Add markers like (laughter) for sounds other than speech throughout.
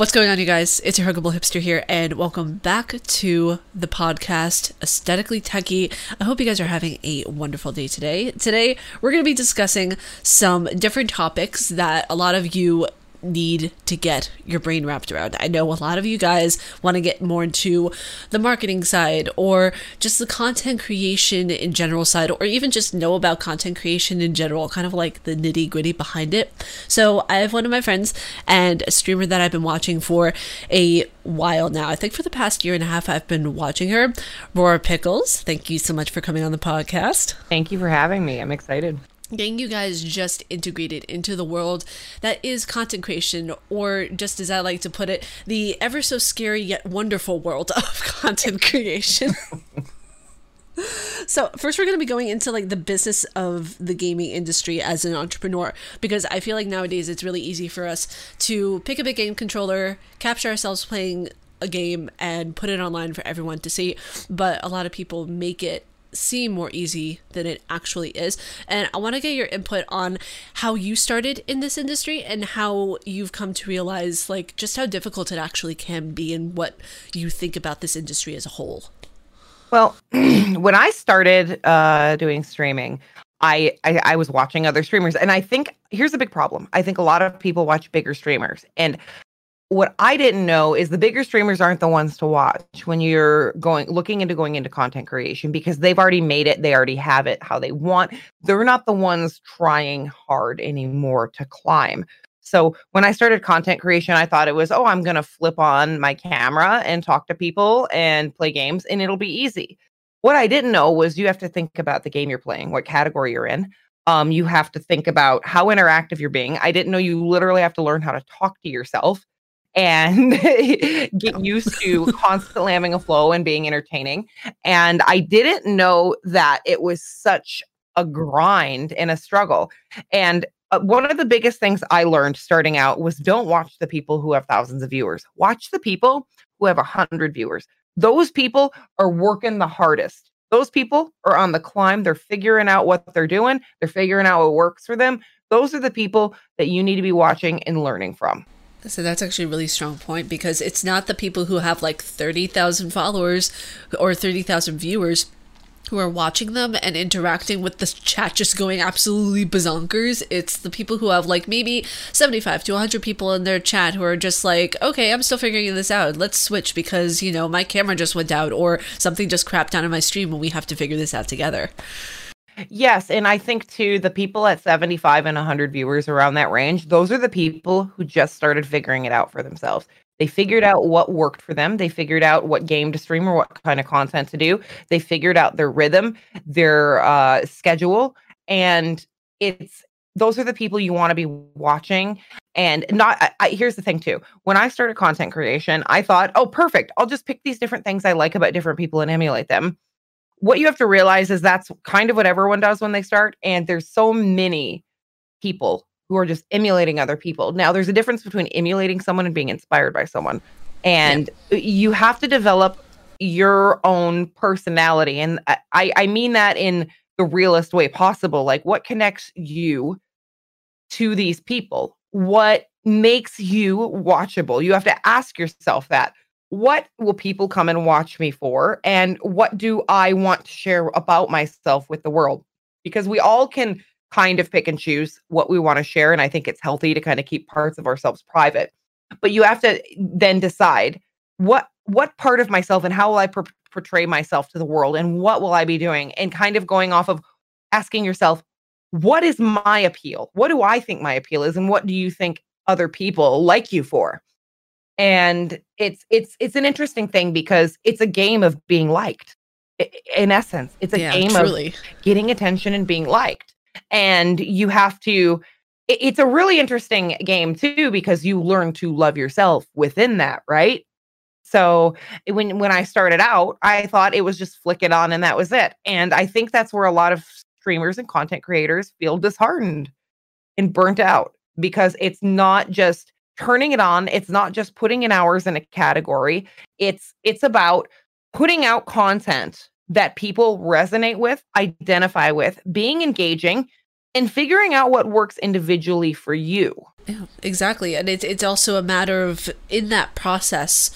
What's going on, you guys? It's your Huggable Hipster here, and welcome back to the podcast, Aesthetically Techie. I hope you guys are having a wonderful day today. Today, we're going to be discussing some different topics that a lot of you need to get your brain wrapped around. I know a lot of you guys want to get more into the marketing side or just the content creation in general side, or even just know about content creation in general, kind of like the nitty gritty behind it. So I have one of my friends and a streamer that I've been watching for a while now. I think for the past year and a half, I've been watching her. Rora Pickles, thank you so much for coming on the podcast. Thank you for having me. I'm excited getting you guys just integrated into the world that is content creation, or just as I like to put it, the ever so scary yet wonderful world (laughs) of content creation. so first we're going to be going into like the business of the gaming industry as an entrepreneur because i feel like nowadays it's really easy for us to pick up a game controller capture ourselves playing a game and put it online for everyone to see but a lot of people make it seem more easy than it actually is. And I want to get your input on how you started in this industry and how you've come to realize like just how difficult it actually can be and what you think about this industry as a whole. Well, (clears throat) when I started uh, doing streaming, I, I, I was watching other streamers, and I think here's a big problem. I think a lot of people watch bigger streamers, and what I didn't know is the bigger streamers aren't the ones to watch when you're going looking into going into content creation because they've already made it, they already have it how they want. They're not the ones trying hard anymore to climb. So when I started content creation, I thought it was, oh, I'm going to flip on my camera and talk to people and play games and it'll be easy. What I didn't know was you have to think about the game you're playing, what category you're in. Um, you have to think about how interactive you're being. I didn't know you literally have to learn how to talk to yourself and (laughs) get used to (laughs) constantly having a flow and being entertaining. And I didn't know that it was such a grind and a struggle. And uh, one of the biggest things I learned starting out was don't watch the people who have thousands of viewers. Watch the people who have a hundred viewers. Those people are working the hardest. Those people are on the climb. They're figuring out what they're doing. They're figuring out what works for them. Those are the people that you need to be watching and learning from. So that's actually a really strong point because it's not the people who have like 30,000 followers or 30,000 viewers who are watching them and interacting with the chat just going absolutely bazonkers. It's the people who have like maybe 75 to 100 people in their chat who are just like, okay, I'm still figuring this out. Let's switch because, you know, my camera just went out or something just crapped down in my stream and we have to figure this out together. Yes, and I think too the people at 75 and 100 viewers around that range, those are the people who just started figuring it out for themselves. They figured out what worked for them. They figured out what game to stream or what kind of content to do. They figured out their rhythm, their uh, schedule, and it's those are the people you want to be watching. And not I, I, here's the thing too. When I started content creation, I thought, oh, perfect. I'll just pick these different things I like about different people and emulate them what you have to realize is that's kind of what everyone does when they start. And there's so many people who are just emulating other people. Now, there's a difference between emulating someone and being inspired by someone. And yeah. you have to develop your own personality. And I, I mean that in the realest way possible. Like, what connects you to these people? What makes you watchable? You have to ask yourself that what will people come and watch me for? And what do I want to share about myself with the world? Because we all can kind of pick and choose what we want to share. And I think it's healthy to kind of keep parts of ourselves private. But you have to then decide what what part of myself and how will I portray myself to the world and what will I be doing? And kind of going off of asking yourself, what is my appeal? What do I think my appeal is? And what do you think other people like you for? And it's it's it's an interesting thing because it's a game of being liked in essence. It's a yeah, game truly. of getting attention and being liked. And you have to it's a really interesting game too because you learn to love yourself within that right? So eh, when when i started out i thought it was just flick it on and that was it. And i think that's where a lot of streamers and content creators feel disheartened and burnt out because it's not just turning it on it's not just putting in hours in a category it's it's about putting out content that people resonate with identify with being engaging and figuring out what works individually for you. Yeah, exactly. And it's it's also a matter of in that process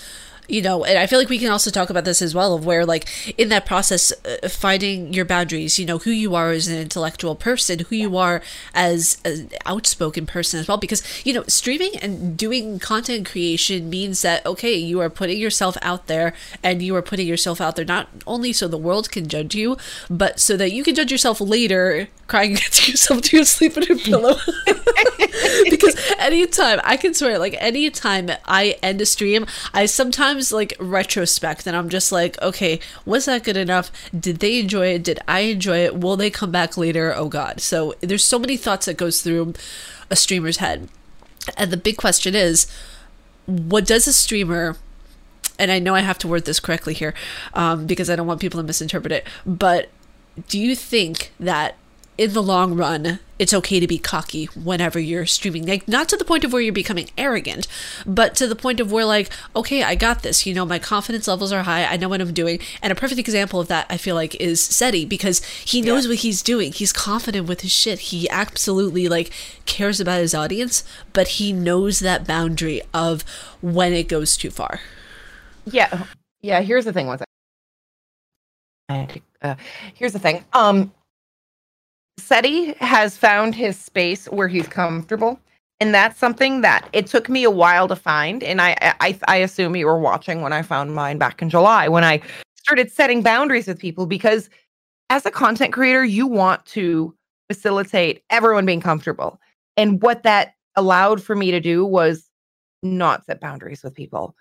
you know and i feel like we can also talk about this as well of where like in that process uh, finding your boundaries you know who you are as an intellectual person who you are as an outspoken person as well because you know streaming and doing content creation means that okay you are putting yourself out there and you are putting yourself out there not only so the world can judge you but so that you can judge yourself later crying (laughs) to yourself to sleep in a pillow (laughs) (laughs) because anytime i can swear like anytime i end a stream i sometimes like retrospect and I'm just like, okay, was that good enough? Did they enjoy it? Did I enjoy it? Will they come back later? Oh god. So there's so many thoughts that goes through a streamer's head. And the big question is, what does a streamer and I know I have to word this correctly here um, because I don't want people to misinterpret it, but do you think that in the long run, it's okay to be cocky whenever you're streaming. Like, not to the point of where you're becoming arrogant, but to the point of where, like, okay, I got this. You know, my confidence levels are high. I know what I'm doing. And a perfect example of that, I feel like, is Seti because he knows yeah. what he's doing. He's confident with his shit. He absolutely, like, cares about his audience, but he knows that boundary of when it goes too far. Yeah. Yeah. Here's the thing. One second. Uh, here's the thing. Um, Seti has found his space where he's comfortable. And that's something that it took me a while to find. And I, I, I assume you were watching when I found mine back in July when I started setting boundaries with people because as a content creator, you want to facilitate everyone being comfortable. And what that allowed for me to do was not set boundaries with people.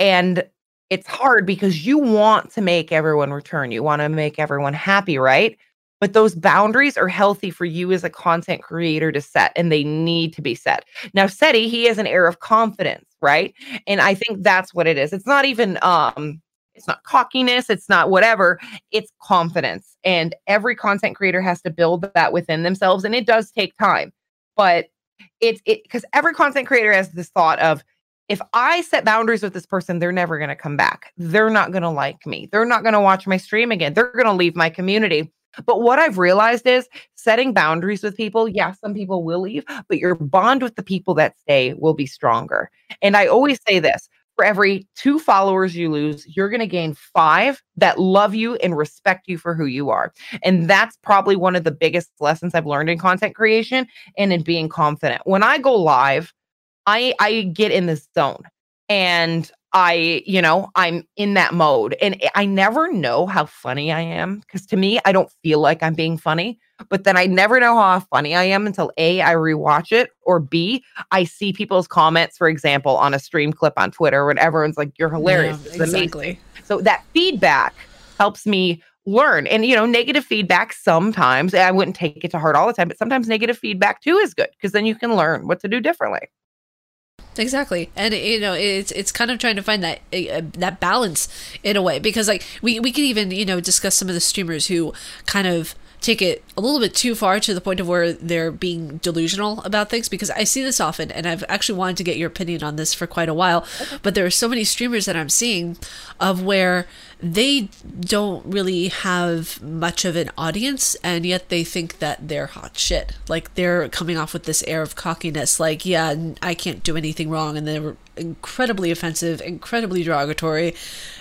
And it's hard because you want to make everyone return. You want to make everyone happy, right? But those boundaries are healthy for you as a content creator to set and they need to be set. Now, Seti, he has an air of confidence, right? And I think that's what it is. It's not even um it's not cockiness, it's not whatever, it's confidence. And every content creator has to build that within themselves and it does take time. But it's it because every content creator has this thought of if I set boundaries with this person, they're never going to come back. They're not going to like me. They're not going to watch my stream again. They're going to leave my community. But what I've realized is setting boundaries with people, yeah, some people will leave, but your bond with the people that stay will be stronger. And I always say this for every two followers you lose, you're going to gain five that love you and respect you for who you are. And that's probably one of the biggest lessons I've learned in content creation and in being confident. When I go live, I I get in the zone and I, you know, I'm in that mode and I never know how funny I am because to me, I don't feel like I'm being funny. But then I never know how funny I am until A, I rewatch it, or B, I see people's comments, for example, on a stream clip on Twitter when everyone's like, you're hilarious. Yeah, exactly. So that feedback helps me learn. And, you know, negative feedback sometimes, I wouldn't take it to heart all the time, but sometimes negative feedback too is good because then you can learn what to do differently. Exactly, and you know it's it's kind of trying to find that uh, that balance in a way because like we we could even you know discuss some of the streamers who kind of take it a little bit too far to the point of where they're being delusional about things because I see this often and I've actually wanted to get your opinion on this for quite a while. Okay. But there are so many streamers that I'm seeing of where they don't really have much of an audience and yet they think that they're hot shit. Like they're coming off with this air of cockiness like, yeah, I can't do anything wrong and they're incredibly offensive, incredibly derogatory,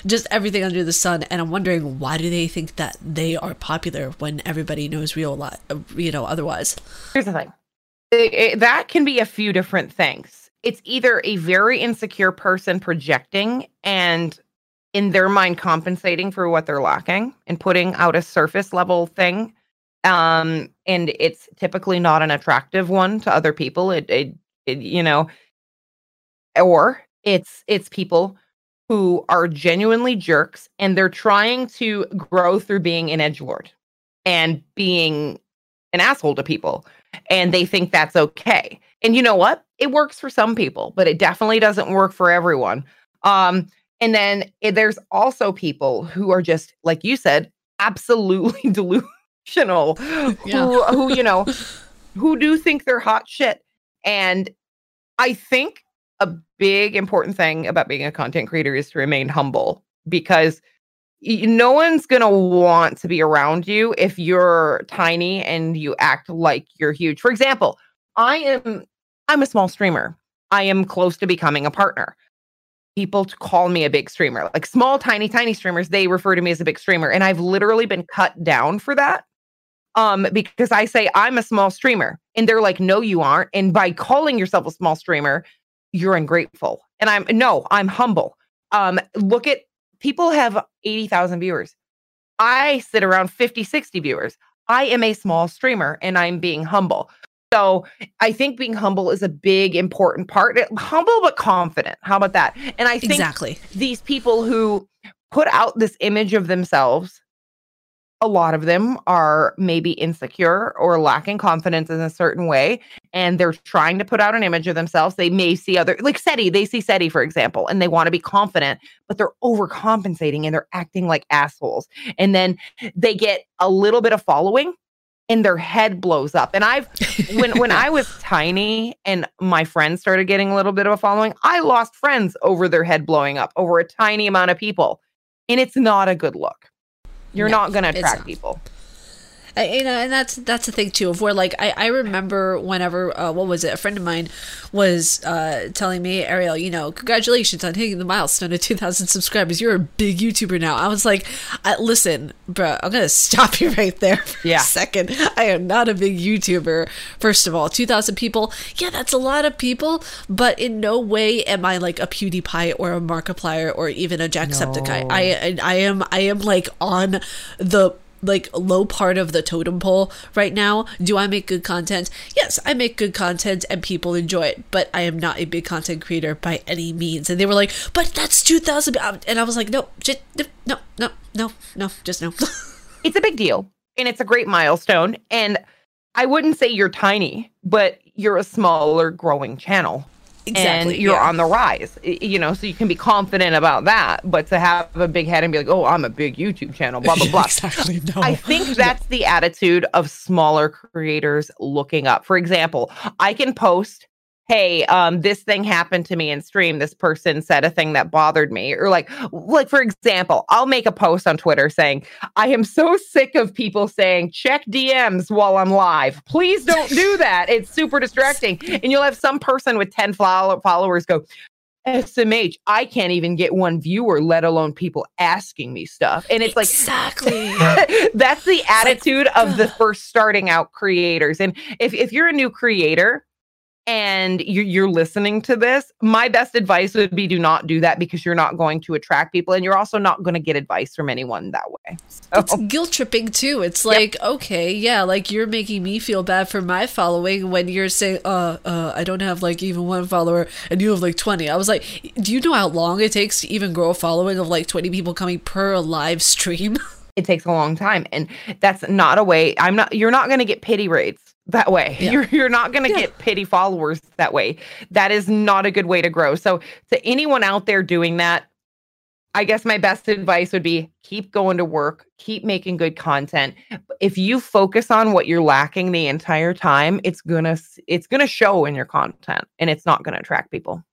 just everything under the sun. And I'm wondering why do they think that they are popular when everybody knows real lot, uh, you know, otherwise. Here's the thing. It, it, that can be a few different things. It's either a very insecure person projecting and in their mind compensating for what they're lacking and putting out a surface level thing um and it's typically not an attractive one to other people. It, it, it you know or it's it's people who are genuinely jerks and they're trying to grow through being an edge lord and being an asshole to people and they think that's okay. And you know what? It works for some people but it definitely doesn't work for everyone. Um and then eh, there's also people who are just like you said absolutely (laughs) delusional yeah. who who you know who do think they're hot shit and i think a big important thing about being a content creator is to remain humble because no one's going to want to be around you if you're tiny and you act like you're huge. For example, I am I'm a small streamer. I am close to becoming a partner. People to call me a big streamer. Like small tiny tiny streamers, they refer to me as a big streamer and I've literally been cut down for that. Um because I say I'm a small streamer and they're like no you aren't and by calling yourself a small streamer, you're ungrateful. And I'm no, I'm humble. Um look at people have 80,000 viewers. I sit around 50, 60 viewers. I am a small streamer and I'm being humble. So I think being humble is a big important part. Eh, humble but confident. How about that? And I think exactly these people who put out this image of themselves a lot of them are maybe insecure or lacking confidence in a certain way and they're trying to put out an image of themselves they may see other like seti they see seti for example and they want to be confident but they're overcompensating and they're acting like assholes and then they get a little bit of following and their head blows up. And i've (laughs) when when i was tiny and my friends started getting a little bit of a following i lost friends over their head blowing up over a tiny amount of people. And it's not a good look. You're no, not going to attract people. I, you know, and that's that's the thing too of where like I, I remember whenever uh, what was it? A friend of mine was uh, telling me Ariel you know congratulations on hitting the milestone of 2,000 subscribers. You're a big YouTuber now. I was like I, listen bro I'm gonna stop you right there for yeah. a second. I am not a big YouTuber first of all. 2,000 people yeah that's a lot of people but in no way am I like a PewDiePie or a Markiplier or even a Jacksepticeye. No. I, I I am I am like on the like low part of the totem pole right now. Do I make good content? Yes, I make good content and people enjoy it, but I am not a big content creator by any means. And they were like, "But that's 2000." And I was like, "No, no, no, no, no, just no." (laughs) it's a big deal and it's a great milestone and I wouldn't say you're tiny, but you're a smaller growing channel. Exactly. And you're yeah. on the rise, you know, so you can be confident about that. But to have a big head and be like, oh, I'm a big YouTube channel, blah, blah, blah. (laughs) exactly. No. I think (laughs) that's the attitude of smaller creators looking up. For example, I can post hey um this thing happened to me in stream. This person said a thing that bothered me or like like for example i'll make a post on twitter saying i am so sick of people saying check dms while i'm live. Please don't do (laughs) that. It's super distracting and you'll have some person with 10 followers go SMH, I can't even get one viewer, let alone people asking me stuff. And it's like exactly. (laughs) that's the attitude of the first starting out creators. And if, if you're a new creator, and you're, you're listening to this, my best advice would be do not do that because you're not going to attract people and you're also not going to get advice from anyone that way. So. It's guilt tripping too. It's like, yep. okay, yeah, like you're making me feel bad for my following when you're saying, uh, uh, I don't have like even one follower and you have like 20. I was like, do you know how long it takes to even grow a following of like 20 people coming per live stream? (laughs) it takes a long time and that's not a way i'm not you're not going to get pity rates that way. Yeah. You're you're not going to yeah. get pity followers that way. That is not a good way to grow. So to anyone out there doing that, I guess my best advice would be keep going to work, keep making good content. If you focus on what you're lacking the entire time, it's going to it's going to show in your content and it's not going to attract people.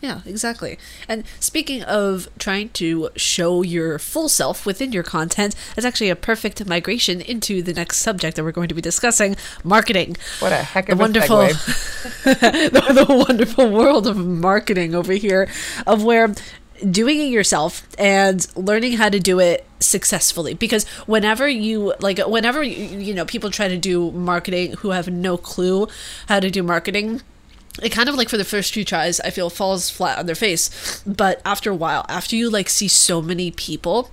Yeah, exactly. And speaking of trying to show your full self within your content, it's actually a perfect migration into the next subject that we're going to be discussing: marketing. What a heck of the a wonderful, (laughs) the, the wonderful world of marketing over here, of where doing it yourself and learning how to do it successfully because whenever you like whenever you, you know people try to do marketing who have no clue how to do marketing it kind of like for the first few tries i feel falls flat on their face. But after a while after you like see so many people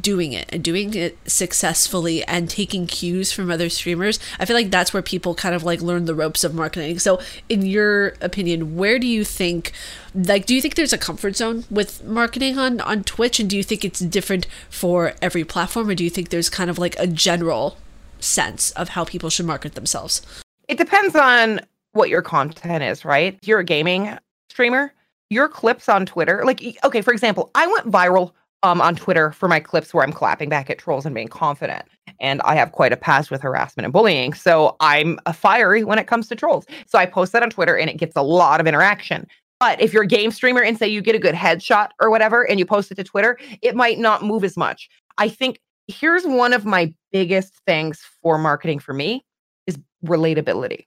doing it and doing it successfully and taking cues from other streamers i feel like that's where people kind of like learn the ropes of marketing. So in your opinion where do you think like do you think there's a comfort zone with marketing on on twitch? And do you think it's different for every platform? Or do you think there's kind of like a general sense of how people should market themselves? It depends on what your content is, right? If you're a gaming streamer, your clips on Twitter, like okay, for example, I went viral um on Twitter for my clips where I'm clapping back at trolls and being confident. And I have quite a past with harassment and bullying. So I'm a fiery when it comes to trolls. So I post that on Twitter and it gets a lot of interaction. But if you're a game streamer and say you get a good headshot or whatever and you post it to Twitter, it might not move as much. I think here's one of my biggest things for marketing for me is relatability.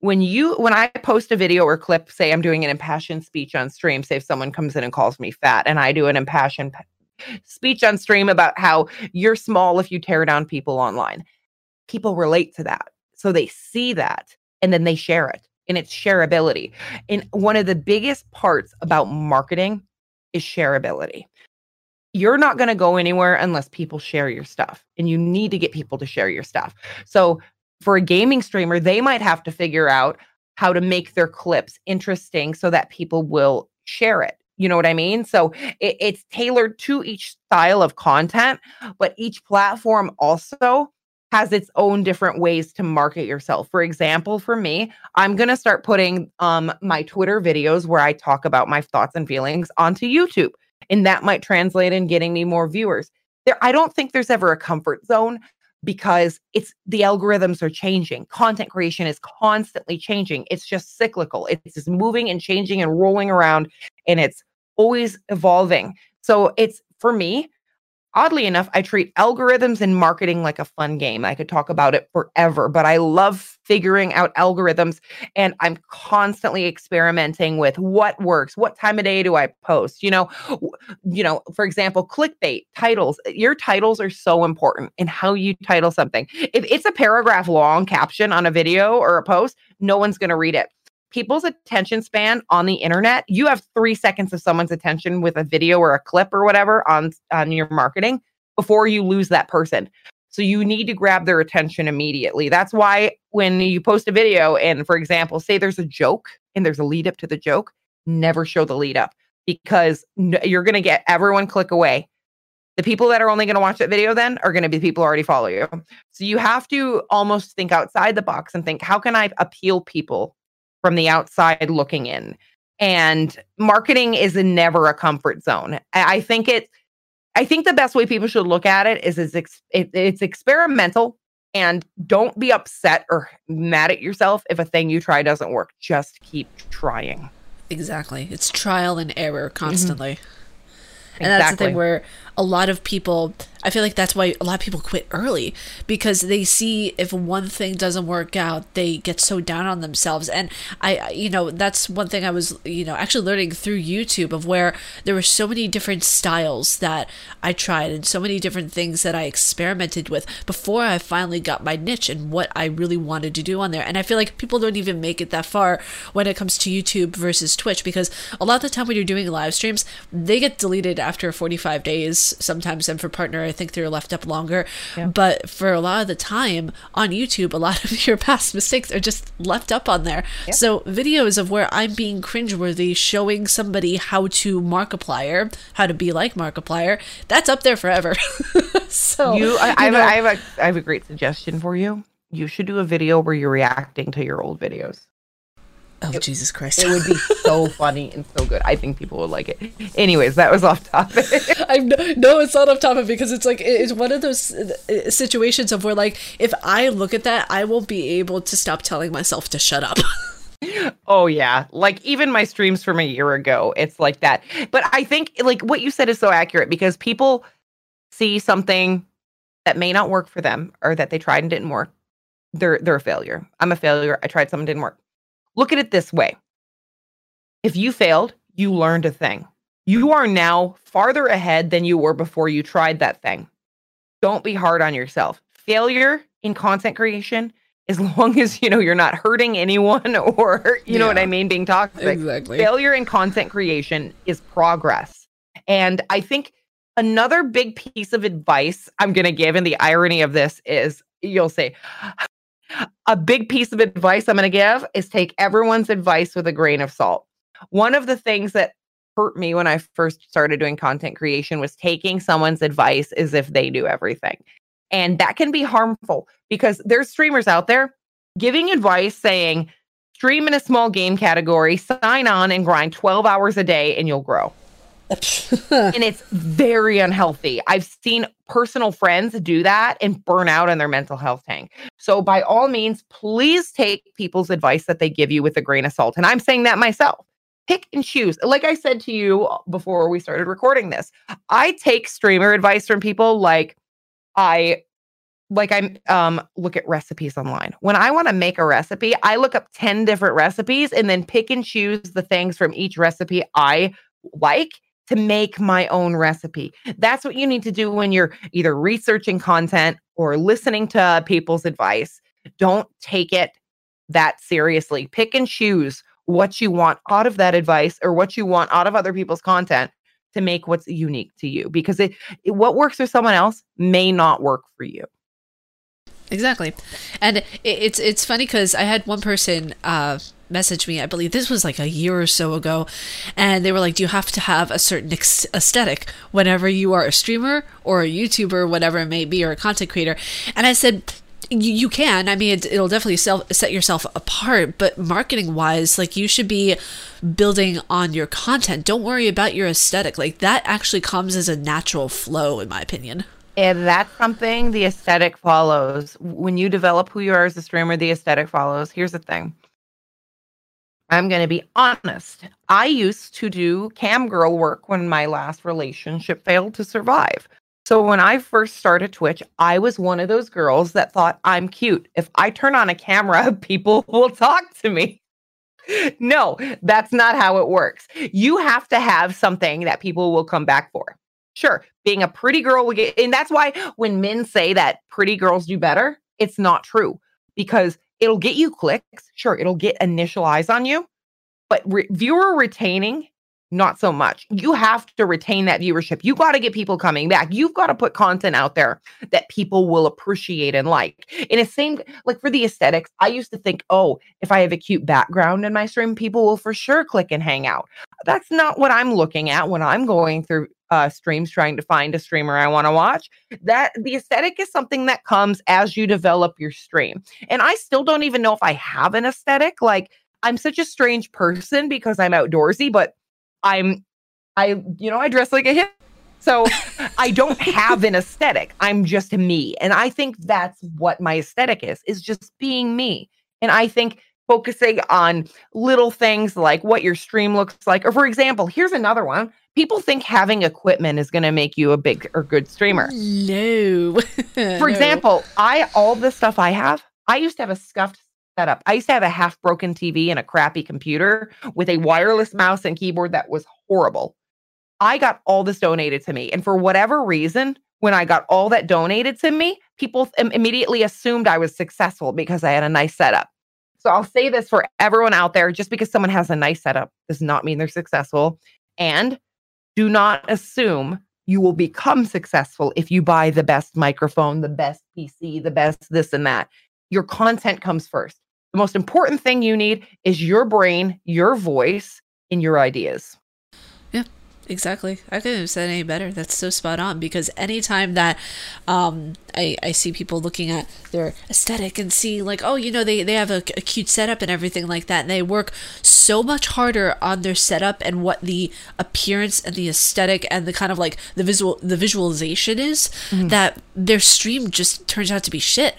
When you when I post a video or clip, say I'm doing an impassioned speech on stream, say if someone comes in and calls me fat and I do an impassioned speech on stream about how you're small if you tear down people online. People relate to that. So they see that and then they share it and it's shareability. And one of the biggest parts about marketing is shareability. You're not going to go anywhere unless people share your stuff, and you need to get people to share your stuff. So, for a gaming streamer, they might have to figure out how to make their clips interesting so that people will share it. You know what I mean? So it, it's tailored to each style of content, but each platform also has its own different ways to market yourself. For example, for me, I'm going to start putting um my Twitter videos where I talk about my thoughts and feelings onto YouTube, and that might translate in getting me more viewers. There I don't think there's ever a comfort zone because it's the algorithms are changing. Content creation is constantly changing. It's just cyclical. It's just moving and changing and rolling around and it's always evolving. So it's for me, oddly enough, I treat algorithms and marketing like a fun game. I could talk about it forever, but I love figuring out algorithms and I'm constantly experimenting with what works. What time of day do I post? You know, you know, for example, clickbait titles. Eh, your titles are so important in how you title something. If it's a paragraph long caption on a video or a post, no one's going to read it people's attention span on the internet you have three seconds of someone's attention with a video or a clip or whatever on on your marketing before you lose that person. So you need to grab their attention immediately. That's why when you post a video and for example say there's a joke and there's a lead up to the joke never show the lead up because you're going to get everyone click away. The people that are only going to watch that video then are going to be people who already follow you. So you have to almost think outside the box and think how can i appeal people from the outside looking in. And marketing is never a comfort zone. I think it I think the best way people should look at it is, is ex, it, it's experimental and don't be upset or mad at yourself if a thing you try doesn't work. Just keep trying. Exactly. It's trial and error mm-hmm. constantly. Mm-hmm. And exactly. that's the thing where a lot of people I feel like that's why a lot of people quit early because they see if one thing doesn't work out, they get so down on themselves. And I, you know, that's one thing I was, you know, actually learning through YouTube of where there were so many different styles that I tried and so many different things that I experimented with before I finally got my niche and what I really wanted to do on there. And I feel like people don't even make it that far when it comes to YouTube versus Twitch because a lot of the time when you're doing live streams, they get deleted after 45 days sometimes and for partner I think they're left up longer. Yeah. but for a lot of the time on youtube a lot of (laughs) your past mistakes are just left up on there. Yeah. so videos of where i'm being cringeworthy showing somebody how to markiplier how to be like markiplier that's up there forever. (laughs) So you, I, I, have a, I, have a, I have a great suggestion for you. You should do a video where you're reacting to your old videos Oh it, Jesus Christ! it would be (laughs) so funny and so good. I think people would like it. Anyways, that was off topic. (laughs) I no, it's not off topic because it's like it's one of those uh, situations of where like if I look at that, I won't be able to stop telling myself to shut up. (laughs) oh yeah, like even my streams from a year ago, it's like that. But I think like what you said is so accurate because people see something that may not work for them or that they tried and didn't work. They're they're a failure. I'm a failure. I tried something didn't work Look at it this way if you failed, you learned a thing. You are now farther ahead than you were before you tried that thing. Don't be hard on yourself. Failure in content creation, as (laughs) long as you know you're not hurting anyone (laughs) or you yeah. know what I mean, being toxic. Exactly. Failure in content creation is progress. And I think another big piece of advice I'm going to give, and the irony of this is you'll say, a big piece of advice I'm going to give is take everyone's advice with a grain of salt. One of the things that hurt me when I first started doing content creation was taking someone's advice as if they do everything. And that can be harmful because there's streamers out there giving advice saying, stream in a small game category, sign on and grind 12 hours a day and you'll grow. (laughs) and it's very unhealthy. I've seen personal friends do that and burn out on their mental health tank. So, by all means, please take people's advice that they give you with a grain of salt. And I'm saying that myself. pick and choose. Like I said to you before we started recording this, I take streamer advice from people like I like I um look at recipes online. When I want to make a recipe, I look up 10 different recipes and then pick and choose the things from each recipe I like to make my own recipe. That's what you need to do when you're either researching content or listening to people's advice. Don't take it that seriously. Pick and choose what you want out of that advice or what you want out of other people's content to make what's unique to you because it, it what works for someone else may not work for you. Exactly, and it, it's it's funny because I had one person uh, message me. I believe this was like a year or so ago, and they were like, "Do you have to have a certain ex- aesthetic whenever you are a streamer or a YouTuber, whatever it may be, or a content creator?" And I said, you, you can. I mean, it, will definitely self, set yourself apart, but marketing wise, like you should be building on your content. Don't worry about your aesthetic. Like that actually comes as a natural flow, in my opinion. And that's something the aesthetic follows. When you develop who you are as a streamer, the aesthetic follows. Here's the thing I'm going to be honest. I used to do cam girl work when my last relationship failed to survive. So when I first started Twitch, I was one of those girls that thought I'm cute. If I turn on a camera, (laughs) people will talk to me. (laughs) No, that's not how it works. You have to have something that people will come back for. Sure, being a pretty girl will get, and that's why when men say that pretty girls do better, it's not true because it'll get you clicks. Sure, it'll get initial eyes on you, but re- viewer retaining, not so much. You have to retain that viewership. You got to get people coming back. You've got to put content out there that people will appreciate and like. In the same, like for the aesthetics, I used to think, oh, if I have a cute background in my stream, people will for sure click and hang out. That's not what I'm looking at when I'm going through uh, streams trying to find a streamer I want to watch. That the aesthetic is something that comes as you develop your stream. And I still don't even know if I have an aesthetic. Like I'm such a strange person because I'm outdoorsy, but I'm I you know I dress like a hip. So I don't (laughs) have an aesthetic. I'm just me. And I think that's what my aesthetic is, is just being me. And I think focusing on little things like what your stream looks like. Or for example, here's another one people think having equipment is going to make you a big or good streamer. No. (laughs) For no. example, I all the stuff I have, I used to have a scuffed setup. I used to have a half broken TV and a crappy computer with a wireless mouse and keyboard that was horrible. I got all this donated to me. And for whatever reason, when I got all that donated to me, people immediately assumed I was successful because I had a nice setup. So I'll say this for everyone out there just because someone has a nice setup does not mean they're successful. And do not assume you will become successful if you buy the best microphone, the best PC, the best this and that. Your content comes first. The most important thing you need is your brain, your voice, and your ideas. Exactly. I couldn't have said any better. That's so spot on because anytime that um, I, I see people looking at their aesthetic and see like, oh, you know, they, they have a, a cute setup and everything like that. And they work so much harder on their setup and what the appearance and the aesthetic and the kind of like the visual the visualization is mm-hmm. that their stream just turns out to be shit.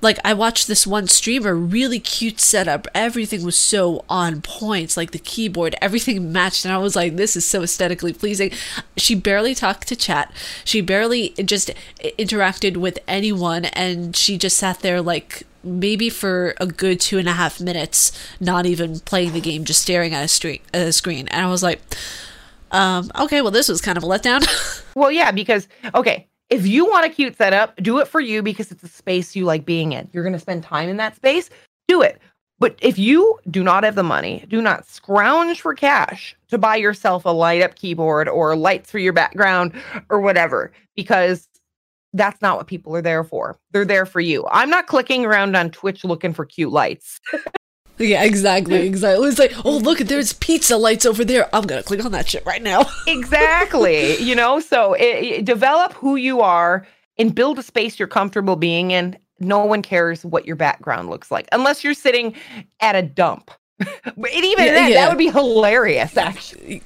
Like I watched this one streamer, really cute setup. Everything was so on point, like the keyboard, everything matched, and I was like, this is so aesthetically pleasing. She barely talked to chat. She barely just interacted with anyone, and she just sat there like maybe for a good two and a half minutes, not even playing the game, just staring at a, street, a screen. And I was like, um, okay, well, this was kind of a letdown. (laughs) well, yeah, because, okay, if you want a cute setup, do it for you because it's a space you like being in. You're going to spend time in that space, do it. But if you do not have the money, do not scrounge for cash to buy yourself a light up keyboard or lights for your background or whatever, because that's not what people are there for. They're there for you. I'm not clicking around on Twitch looking for cute lights. (laughs) yeah, exactly, exactly. It's like, oh, look, there's pizza lights over there. I'm gonna click on that shit right now. (laughs) exactly. You know, so it, it, develop who you are and build a space you're comfortable being in. No one cares what your background looks like unless you're sitting at a dump. (laughs) but even yeah, that, yeah. that would be hilarious, actually.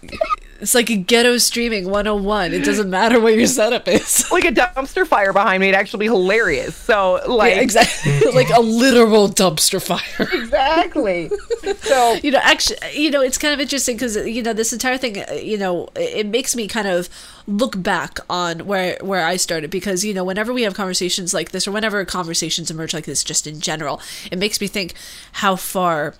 It's like a ghetto streaming 101. It doesn't matter what your setup is. (laughs) like a dumpster fire behind me, it'd actually be hilarious. So like yeah, exactly (laughs) like a literal dumpster fire. exactly. (laughs) So you know, actually, you know, it's kind of interesting because you know this entire thing, uh, you know, it makes me kind of look back on where where I started because you know whenever we have conversations like this or whenever conversations emerge like this, just in general, it makes me think how far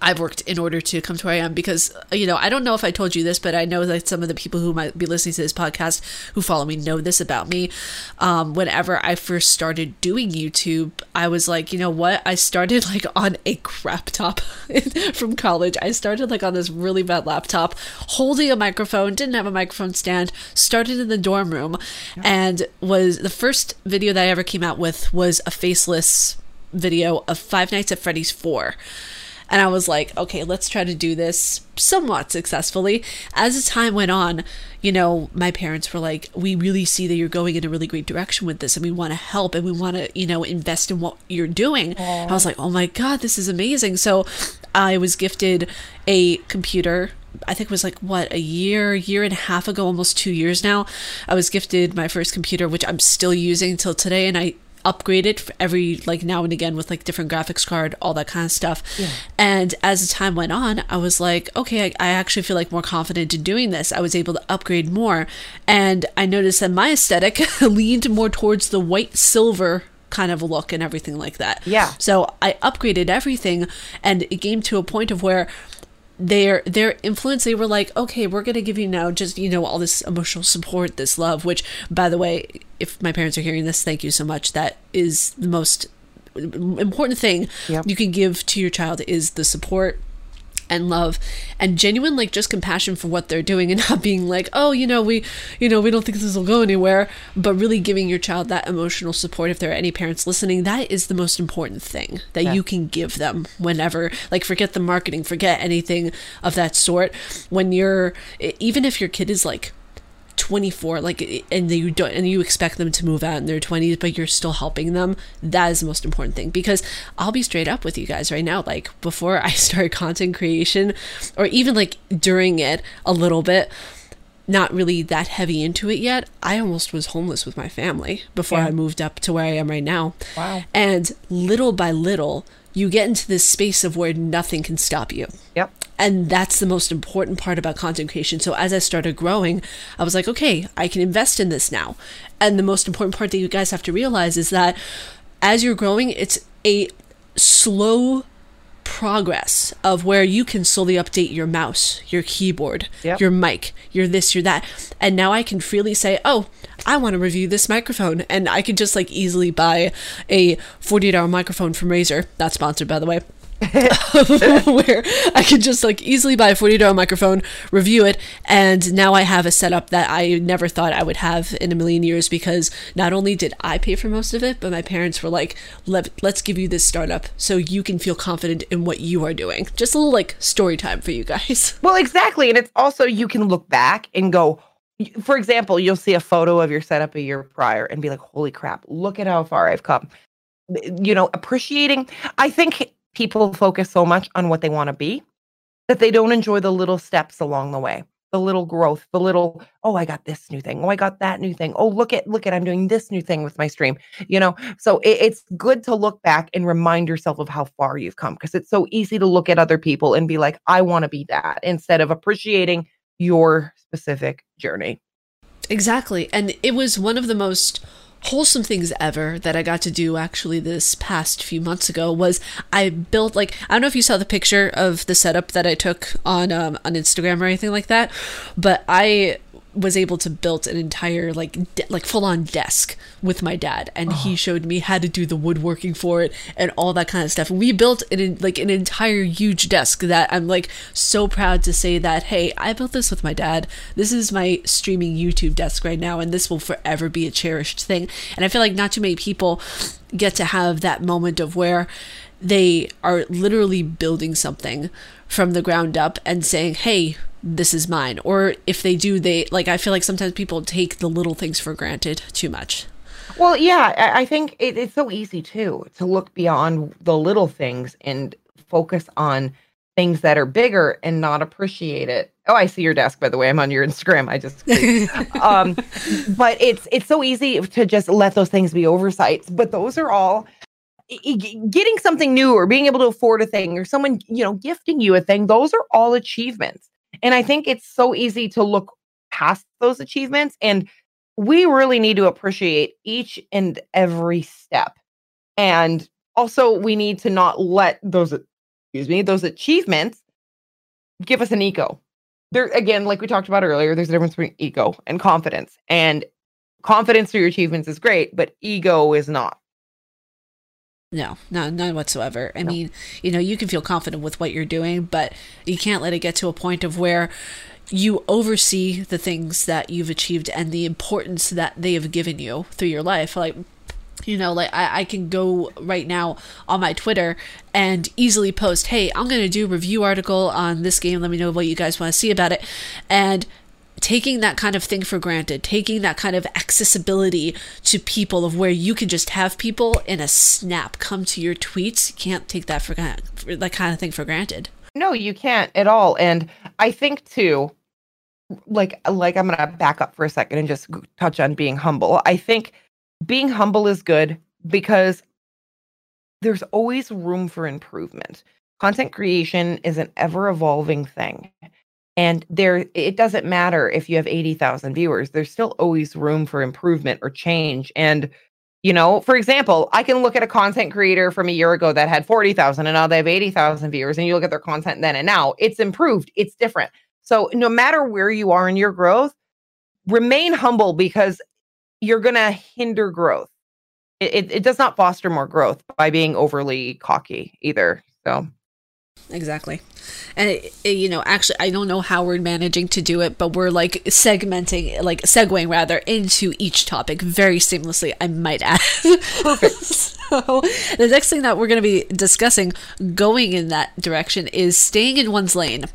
I've worked in order to come to where I am because, you know, I don't know if I told you this, but I know that some of the people who might be listening to this podcast who follow me know this about me. Um, whenever I first started doing YouTube, I was like, you know what? I started like on a crap top (laughs) from college. I started like on this really bad laptop, holding a microphone, didn't have a microphone stand, started in the dorm room, yeah. and was the first video that I ever came out with was a faceless video of Five Nights at Freddy's 4. And I was like, okay, let's try to do this somewhat successfully. As the time went on, you know, my parents were like, we really see that you're going in a really great direction with this and we want to help and we want to, you know, invest in what you're doing. I was like, oh my God, this is amazing. So I was gifted a computer I think it was like what a year, year and a half ago, almost two years now. I was gifted my first computer, which I'm still using till today, and I upgrade it every like now and again with like different graphics card all that kind of stuff. Yeah. and as the time went on i was like okay I, I, actually feel like more confident in doing this. I was able to upgrade more. And i noticed that my aesthetic (laughs) leaned more towards the white silver kind of look and everything like that. Yeah. So i upgraded everything and it came to a point of where their their influence they were like okay we're going to give you now just you know all this emotional support this love which by the way if my parents are hearing this thank you so much that is the most important thing yep. you can give to your child is the support and love and genuine like just compassion for what they're doing and (laughs) not being like oh you know we you know we don't think this will go anywhere but really giving your child that emotional support if there are any parents listening that is the most important thing that yeah. you can give them whenever like forget the marketing forget anything of that sort when you're even if your kid is like 24 like and you don't and you expect them to move out in their 20s but you're still helping them that is the most important thing. Because i'll be straight up with you guys right now like before i (laughs) started content creation or even like during it a little bit not really that heavy into it yet i almost was homeless with my family before yeah. i moved up to where i am right now. Wow. And little by little you get into this space of where nothing can stop you. Yep and that's the most important part about content creation. So as I started growing, I was like, okay, I can invest in this now. And the most important part that you guys have to realize is that as you're growing, it's a slow progress of where you can slowly update your mouse, your keyboard, yep. your mic, your this, your that. And now I can freely say, oh, I want to review this microphone. And I can just like easily buy a $48 microphone from Razer. Not sponsored, by the way. (laughs) where I could just like easily buy a forty dollar microphone, review it, and now I have a setup that I never thought I would have in a million years because not only did I pay for most of it, but my parents were like, Let, "Let's give you this startup so you can feel confident in what you are doing." Just a little like story time for you guys. (laughs) Well, exactly, and it's also you can look back and go. For example, you'll see a photo of your setup a year prior and be like, "Holy crap! Look at how far I've come." You know, appreciating. I think people focus so much on what they want to be that they don't enjoy the little steps along the way the little growth the little oh i got this new thing. Oh i got that new thing. Oh look at look at i'm doing this new thing with my stream. You know so it, it's good to look back and remind yourself of how far you've come because it's so easy to look at other people and be like i want to be that instead of appreciating your specific journey. Exactly and it was one of the most wholesome things ever that I got to do actually this past few months ago was I built like I don't know if you saw the picture of the setup that I took on um, on Instagram or anything like that, but I was able to build an entire like de- like full on desk with my dad and oh. he uh-huh. showed me how to do the woodworking for it and all that kind of stuff. We built an like an entire huge desk that I'm like so proud to say that hey, I built this with my dad. This is my streaming YouTube desk right now and this will forever be a cherished thing. And I feel like not too many people get to have that moment of where they are literally building something from the ground up and saying, "Hey, this is mine or if they do they like i feel like sometimes people take the little things for granted too much well yeah i think it, it's so easy too to look beyond the little things and focus on things that are bigger and not appreciate it. Oh, I see your desk by the way. I'm on your Instagram. I just (laughs) um but it's it's so easy to just let those things be oversights, but those are all getting something new or being able to afford a thing or someone, you know, gifting you a thing. Those are all achievements. And I think it's so easy to look past those achievements and we really need to appreciate each and every step. And also we need to not let those excuse me, those achievements give us an ego. There again, like we talked about earlier, there's a difference between ego and confidence. And confidence through your achievements is great, but ego is not. No, no, none whatsoever. I no. mean, you know, you can feel confident with what you're doing, but you can't let it get to a point of where you oversee the things that you've achieved and the importance that they have given you through your life. Like you know like I, I can go right now on my twitter and easily post hey i'm going to do a review article on this game let me know what you guys want to see about it and taking that kind of thing for granted taking that kind of accessibility to people of where you can just have people in a snap come to your tweets you can't take that for that kind of thing for granted no you can't at all and i think too like like i'm to back up for a second and just touch on being humble i think being humble is good because there's always room for improvement. Content creation is an ever evolving thing. And there it doesn't matter if you have 80,000 viewers, there's still always room for improvement or change. And you know, for example, I can look at a content creator from a year ago that had 40,000 and now they have 80,000 viewers and you look at their content then and now, it's improved, it's different. So no matter where you are in your growth, remain humble because you're going to hinder growth. It, it, it does not foster more growth by being overly cocky either. So exactly. And it, it, you know actually i don't know how we're managing to do it but we're like segmenting like segueing rather into each topic very seamlessly i might add. Perfect. (laughs) So the next thing that we're going to be discussing going in that direction is staying in one's lane.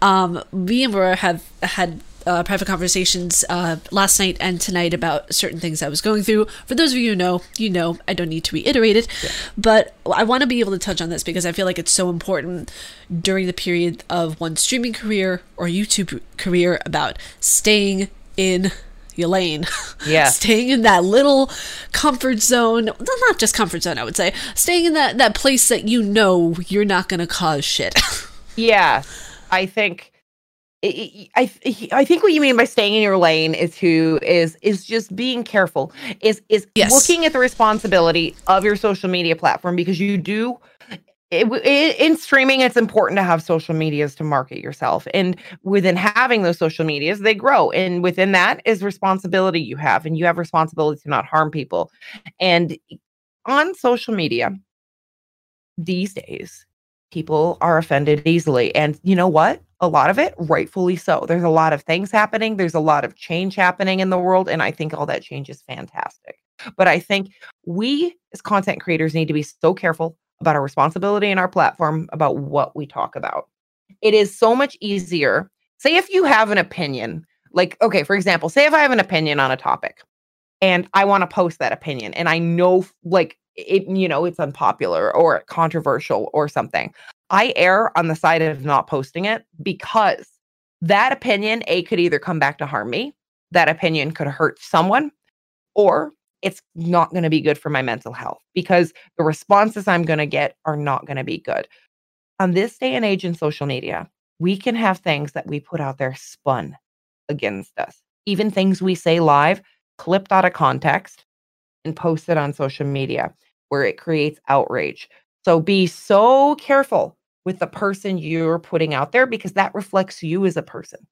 Um me and Rora have had uh, private conversations uh, last night and tonight about certain things I was going through. For those of you who know, you know, I don't need to reiterate it, yeah. but I want to be able to touch on this because I feel like it's so important during the period of one's streaming career or YouTube career about staying in your lane. (laughs) Yeah. staying in that little comfort zone. Not just comfort zone, I would say. Staying in that, that place that you know you're not going to cause shit. (laughs) yeah. I think I I think what you mean by staying in your lane is who is is just being careful is is yes. looking at the responsibility of your social media platform because you do it, it, in streaming it's important to have social medias to market yourself. And within having those social medias they grow. And within that is responsibility you have. And you have responsibility to not harm people. And on social media these days people are offended easily. And you know what a lot of it rightfully so. There's a lot of things happening there's a lot of change happening in the world and i think all that change is fantastic. But i think we as content creators need to be so careful about our responsibility in our platform about what we talk about. It is so much easier say if you have an opinion like okay for example say if i have an opinion on a topic and i want to post that opinion and i know like it you know it's unpopular or controversial or something I err on the side of not posting it because that opinion, A, could either come back to harm me, that opinion could hurt someone, or it's not going to be good for my mental health because the responses I'm going to get are not going to be good. On this day and age in social media, we can have things that we put out there spun against us, even things we say live, clipped out of context and posted on social media where it creates outrage. So be so careful with the person you're putting out there because that reflects you as a person.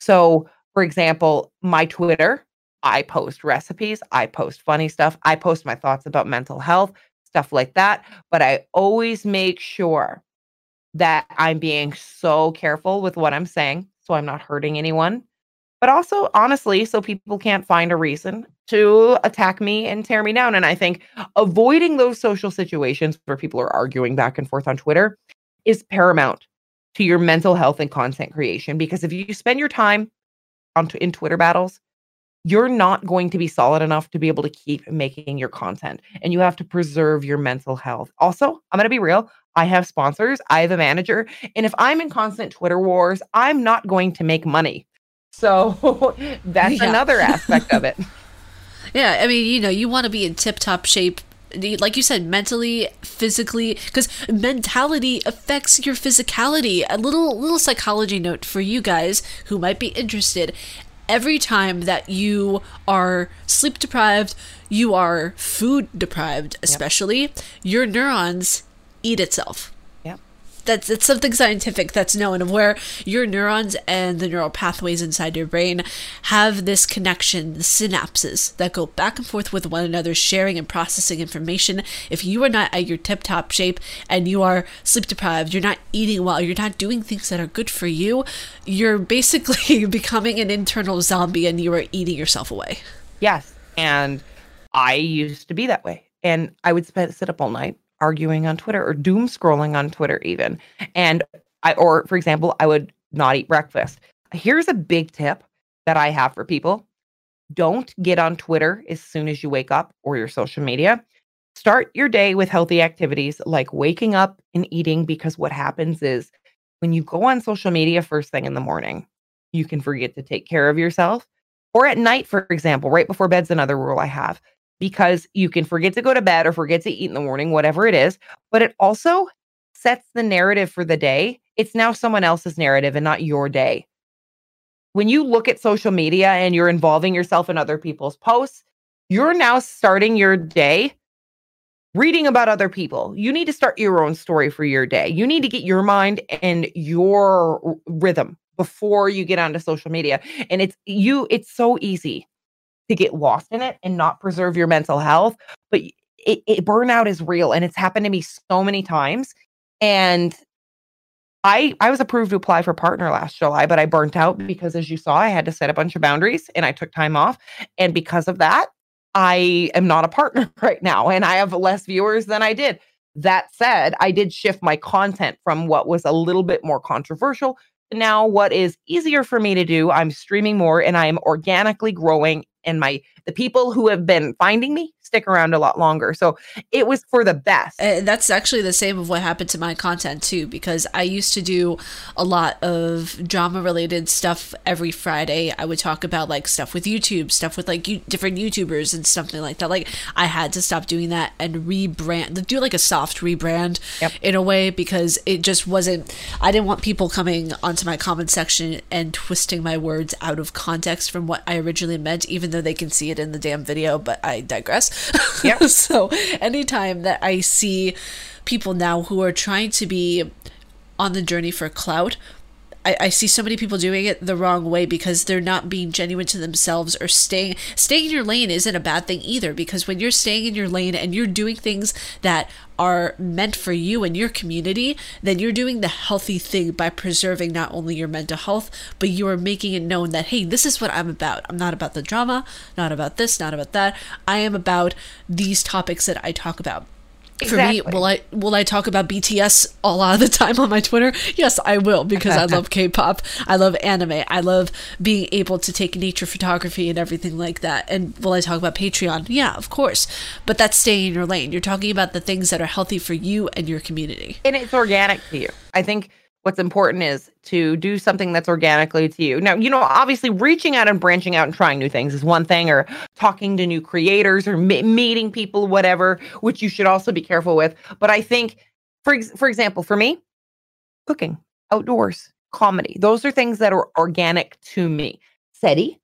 So, for example, my Twitter, I post recipes, I post funny stuff, I post my thoughts about mental health, stuff like that. But I always make sure that I'm being so careful with what I'm saying so I'm not hurting anyone. But also, honestly, so people can't find a reason to attack me and tear me down. And I think avoiding those social situations where people are arguing back and forth on Twitter is paramount to your mental health and content creation because if you spend your time on t- in Twitter battles, you're not going to be solid enough to be able to keep making your content and you have to preserve your mental health. Also, I'm going to be real, I have sponsors, I have a manager. And if I'm in constant Twitter wars, I'm not going to make money. So (laughs) that's Yeah. another aspect of it. (laughs) Yeah, I mean, you know, you want to be in tip top shape. Like you said, mentally, physically, because mentality affects your physicality. A little little psychology note for you guys who might be interested. Every time that you are sleep deprived, you are food deprived, especially, your neurons eat itself Yep. That's it's something scientific that's known of where your neurons and the neural pathways inside your brain have this connection, the synapses that go back and forth with one another, sharing and processing information. If you are not at your tip top shape and you are sleep deprived, you're not eating well, you're not doing things that are good for you, you're basically (laughs) becoming an internal zombie and you are eating yourself away. Yes. And I used to be that way. And I would sit up all night arguing on Twitter or doom scrolling on Twitter, even. And I, or for example, I would not eat breakfast. Here's a big tip that I have for people don't get on Twitter as soon as you wake up or your social media. Start your day with healthy activities like waking up and eating, because what happens is when you go on social media first thing in the morning, you can forget to take care of yourself or at night, for example, right before bed's another rule I have because you can forget to go to bed or forget to eat in the morning, whatever it is. But it also sets the narrative for the day. It's now someone else's narrative and not your day. When you look at social media and you're involving yourself in other people's posts, you're now starting your day reading about other people. You need to start your own story for your day. You need to get your mind and your rhythm before you get onto social media. And it's you it's so easy to get lost in it and not preserve your mental health, but it, it burnout is real and it's happened to me so many times and I I was approved to apply for partner last July, but I burnt out because as you saw, I had to set a bunch of boundaries and I took time off. And because of that, I am not a partner (laughs) right now and I have less viewers than I did. That said, I did shift my content from what was a little bit more controversial now what is easier for me to do. I'm streaming more and I am organically growing and my the people who have been finding me stick around a lot longer. So it was for the best. Uh, that's actually the same of what happened to my content too because i used to do a lot of drama related stuff every friday i would talk about like stuff with youtube stuff with like you, different youtubers and something like that like i had to stop doing that and rebrand do like a soft rebrand Yep. in a way because it just wasn't i didn't want people coming onto my comment section and twisting my words out of context from what i originally meant even though they can see it in the damn video but i digress (laughs) Yep. so anytime that I see people now who are trying to be on the journey for clout, I, I see so many people doing it the wrong way because they're not being genuine to themselves or staying staying in your lane isn't a bad thing either because when you're staying in your lane and you're doing things that are meant for you and your community, then you're doing the healthy thing by preserving not only your mental health, but you are making it known that hey, this is what I'm about. I'm not about the drama, not about this, not about that. I am about these topics that I talk about. For me, will I will I talk about BTS a lot of the time on my Twitter? Yes, I will because I love K-pop. I love anime. I love being able to take nature photography and everything like that. And will I talk about Patreon? Yeah, of course. But that's staying in your lane. You're talking about the things that are healthy for you and your community. and it's organic to you. I think what's important is to do something that's organically to you. Now, you know, obviously reaching out and branching out and trying new things is one thing, or talking to new creators or me- meeting people, whatever, which you should also be careful with. But I think, for ex- for example, for me, cooking, outdoors, comedy, those are things that are organic to me. SETI,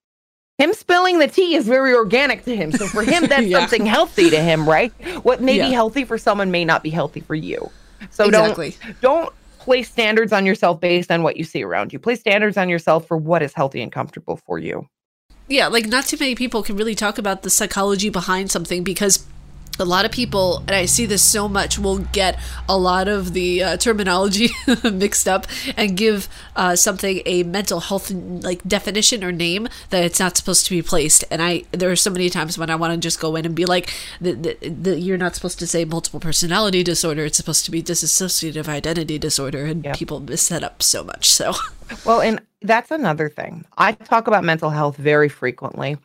him spilling the tea is very organic to him. So for him, (laughs) that's Yeah. something healthy to him, right? What may Yeah. be healthy for someone may not be healthy for you. So exactly. don't don't place standards on yourself based on what you see around you. Place standards on yourself for what is healthy and comfortable for you. yeah, like not too many people can really talk about the psychology behind something because a lot of people, and I see this so much, will get a lot of the uh, terminology (laughs) mixed up and give uh, something a mental health like definition or name that it's not supposed to be placed. And I there are so many times when I want to just go in and be like, the, the, the, "You're not supposed to say multiple personality disorder. It's supposed to be dissociative identity disorder," and Yep. people miss that up so much. So (laughs) Well, and that's another thing. I talk about mental health very frequently,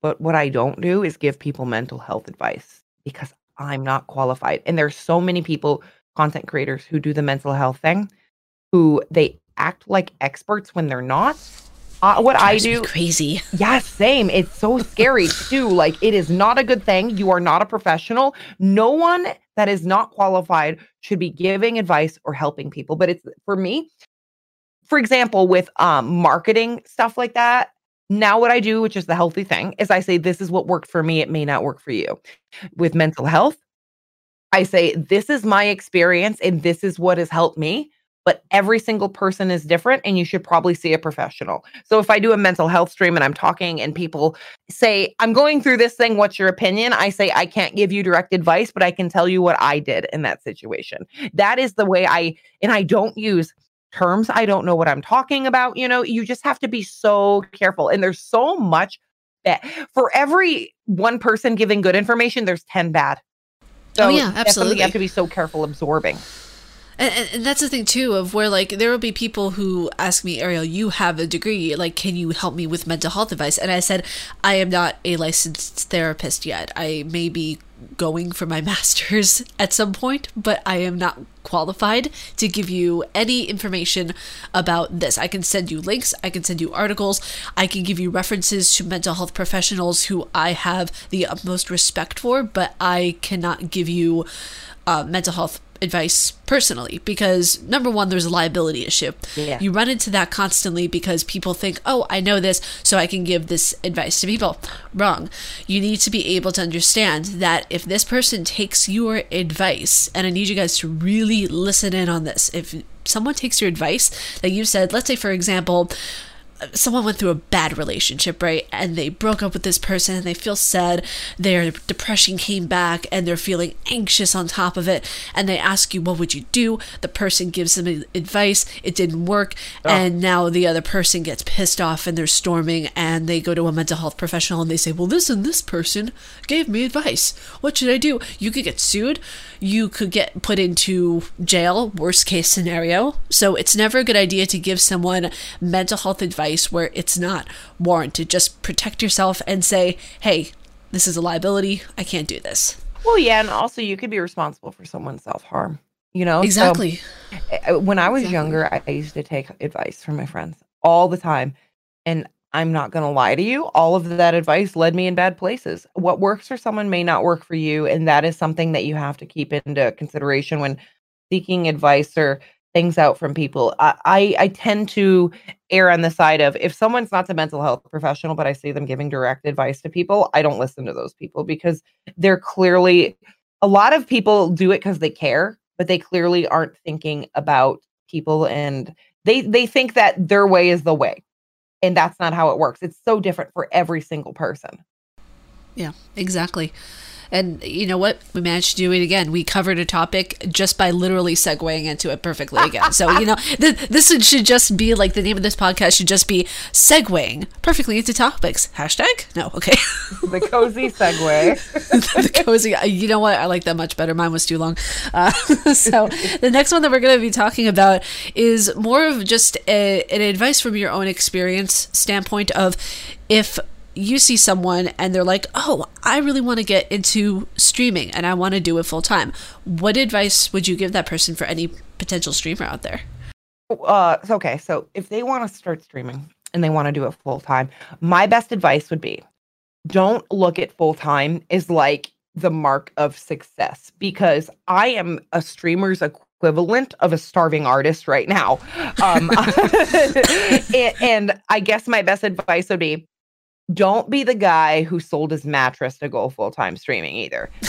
but what I don't do is give people mental health advice because I'm not qualified. And there's so many people content creators who do the mental health thing, who they act like experts when they're not. Uh, what I do, crazy. (laughs) Yeah, same. It's so scary too. Like it is not a good thing. You are not a professional. No one that is not qualified should be giving advice or helping people. But it's for me, for example, with um, marketing stuff like that. Now, what I do, which is the healthy thing, is I say, This is what worked for me. It may not work for you. With mental health, I say, This is my experience and this is what has helped me but every single person is different and you should probably see a professional. So if I do a mental health stream and I'm talking and people say, I'm going through this thing, what's your opinion? I say, I can't give you direct advice, but I can tell you what I did in that situation. That is the way I, and I don't use terms. I don't know what I'm talking about. You know, you just have to be so careful. And there's so much that for every one person giving good information, there's 10 bad. Oh, so oh, yeah, absolutely. You have to be so careful absorbing. And, and, that's the thing too of where like there will be people who ask me ariel you have a degree like can you help me with mental health advice and i said i am not a licensed therapist yet i may be going for my (laughs) master's at some point but i am not qualified to give you any information about this. I can send you links i can send you articles i can give you references to mental health professionals who i have the utmost respect for but i cannot give you uh, mental health advice personally because number one there's a liability issue. Yeah. you run into that constantly because people think oh i know this so i can give this advice to people. Wrong. You need to be able to understand that if this person takes your advice and i need you guys to really listen in on this if someone takes your advice that you said let's say for example someone went through a bad relationship, right? And they broke up with this person and they feel sad. Their depression came back and they're feeling anxious on top of it. And they ask you, What would you do? The person gives them advice. It didn't work. Oh. And now the other person gets pissed off and they're storming and they go to a mental health professional and they say, Well, listen, this person gave me advice. What should I do? You could get sued. You could get put into jail, worst case scenario. So it's never a good idea to give someone mental health advice advice where it's not warranted. Just protect yourself and say, hey, this is a liability. I can't do this. Well, yeah. And also, you could be responsible for someone's self harm, you know? Exactly. So, when I was exactly. younger, I used to take advice from my friends all the time. And I'm not going to lie to you. All of that advice led me in bad places. What works for someone may not work for you. And that is something that you have to keep into consideration when seeking advice or things out from people. I, I, I tend to err on the side of if someone's not a mental health professional, but I see them giving direct advice to people, I don't listen to those people because they're clearly a lot of people do it because they care, but they clearly aren't thinking about people and they they think that their way is the way. And that's not how it works. It's so different for every single person. Yeah, exactly. And you know what? We managed to do it again. We covered a topic just by literally segueing into it perfectly again. So, you know, (laughs) th- this should just be like the name of this podcast should just be segueing perfectly into topics. Hashtag? No, okay. (laughs) the cozy segue. (laughs) the cozy. You know what? I like that much better. Mine was too long. Uh, so, the next one that we're going to be talking about is more of just a, an advice from your own experience standpoint of if you see someone and they're like, "Oh, I really want to get into streaming and I want to do it full time." What advice would you give that person for any potential streamer out there? Uh, okay, so if they want to start streaming and they want to do it full time, my best advice would be don't look at full time as like the mark of success because I am a streamer's equivalent of a starving artist right now. Um, (laughs) and, and I guess my best advice would be don't be the guy who sold his mattress to go full time streaming either. (laughs)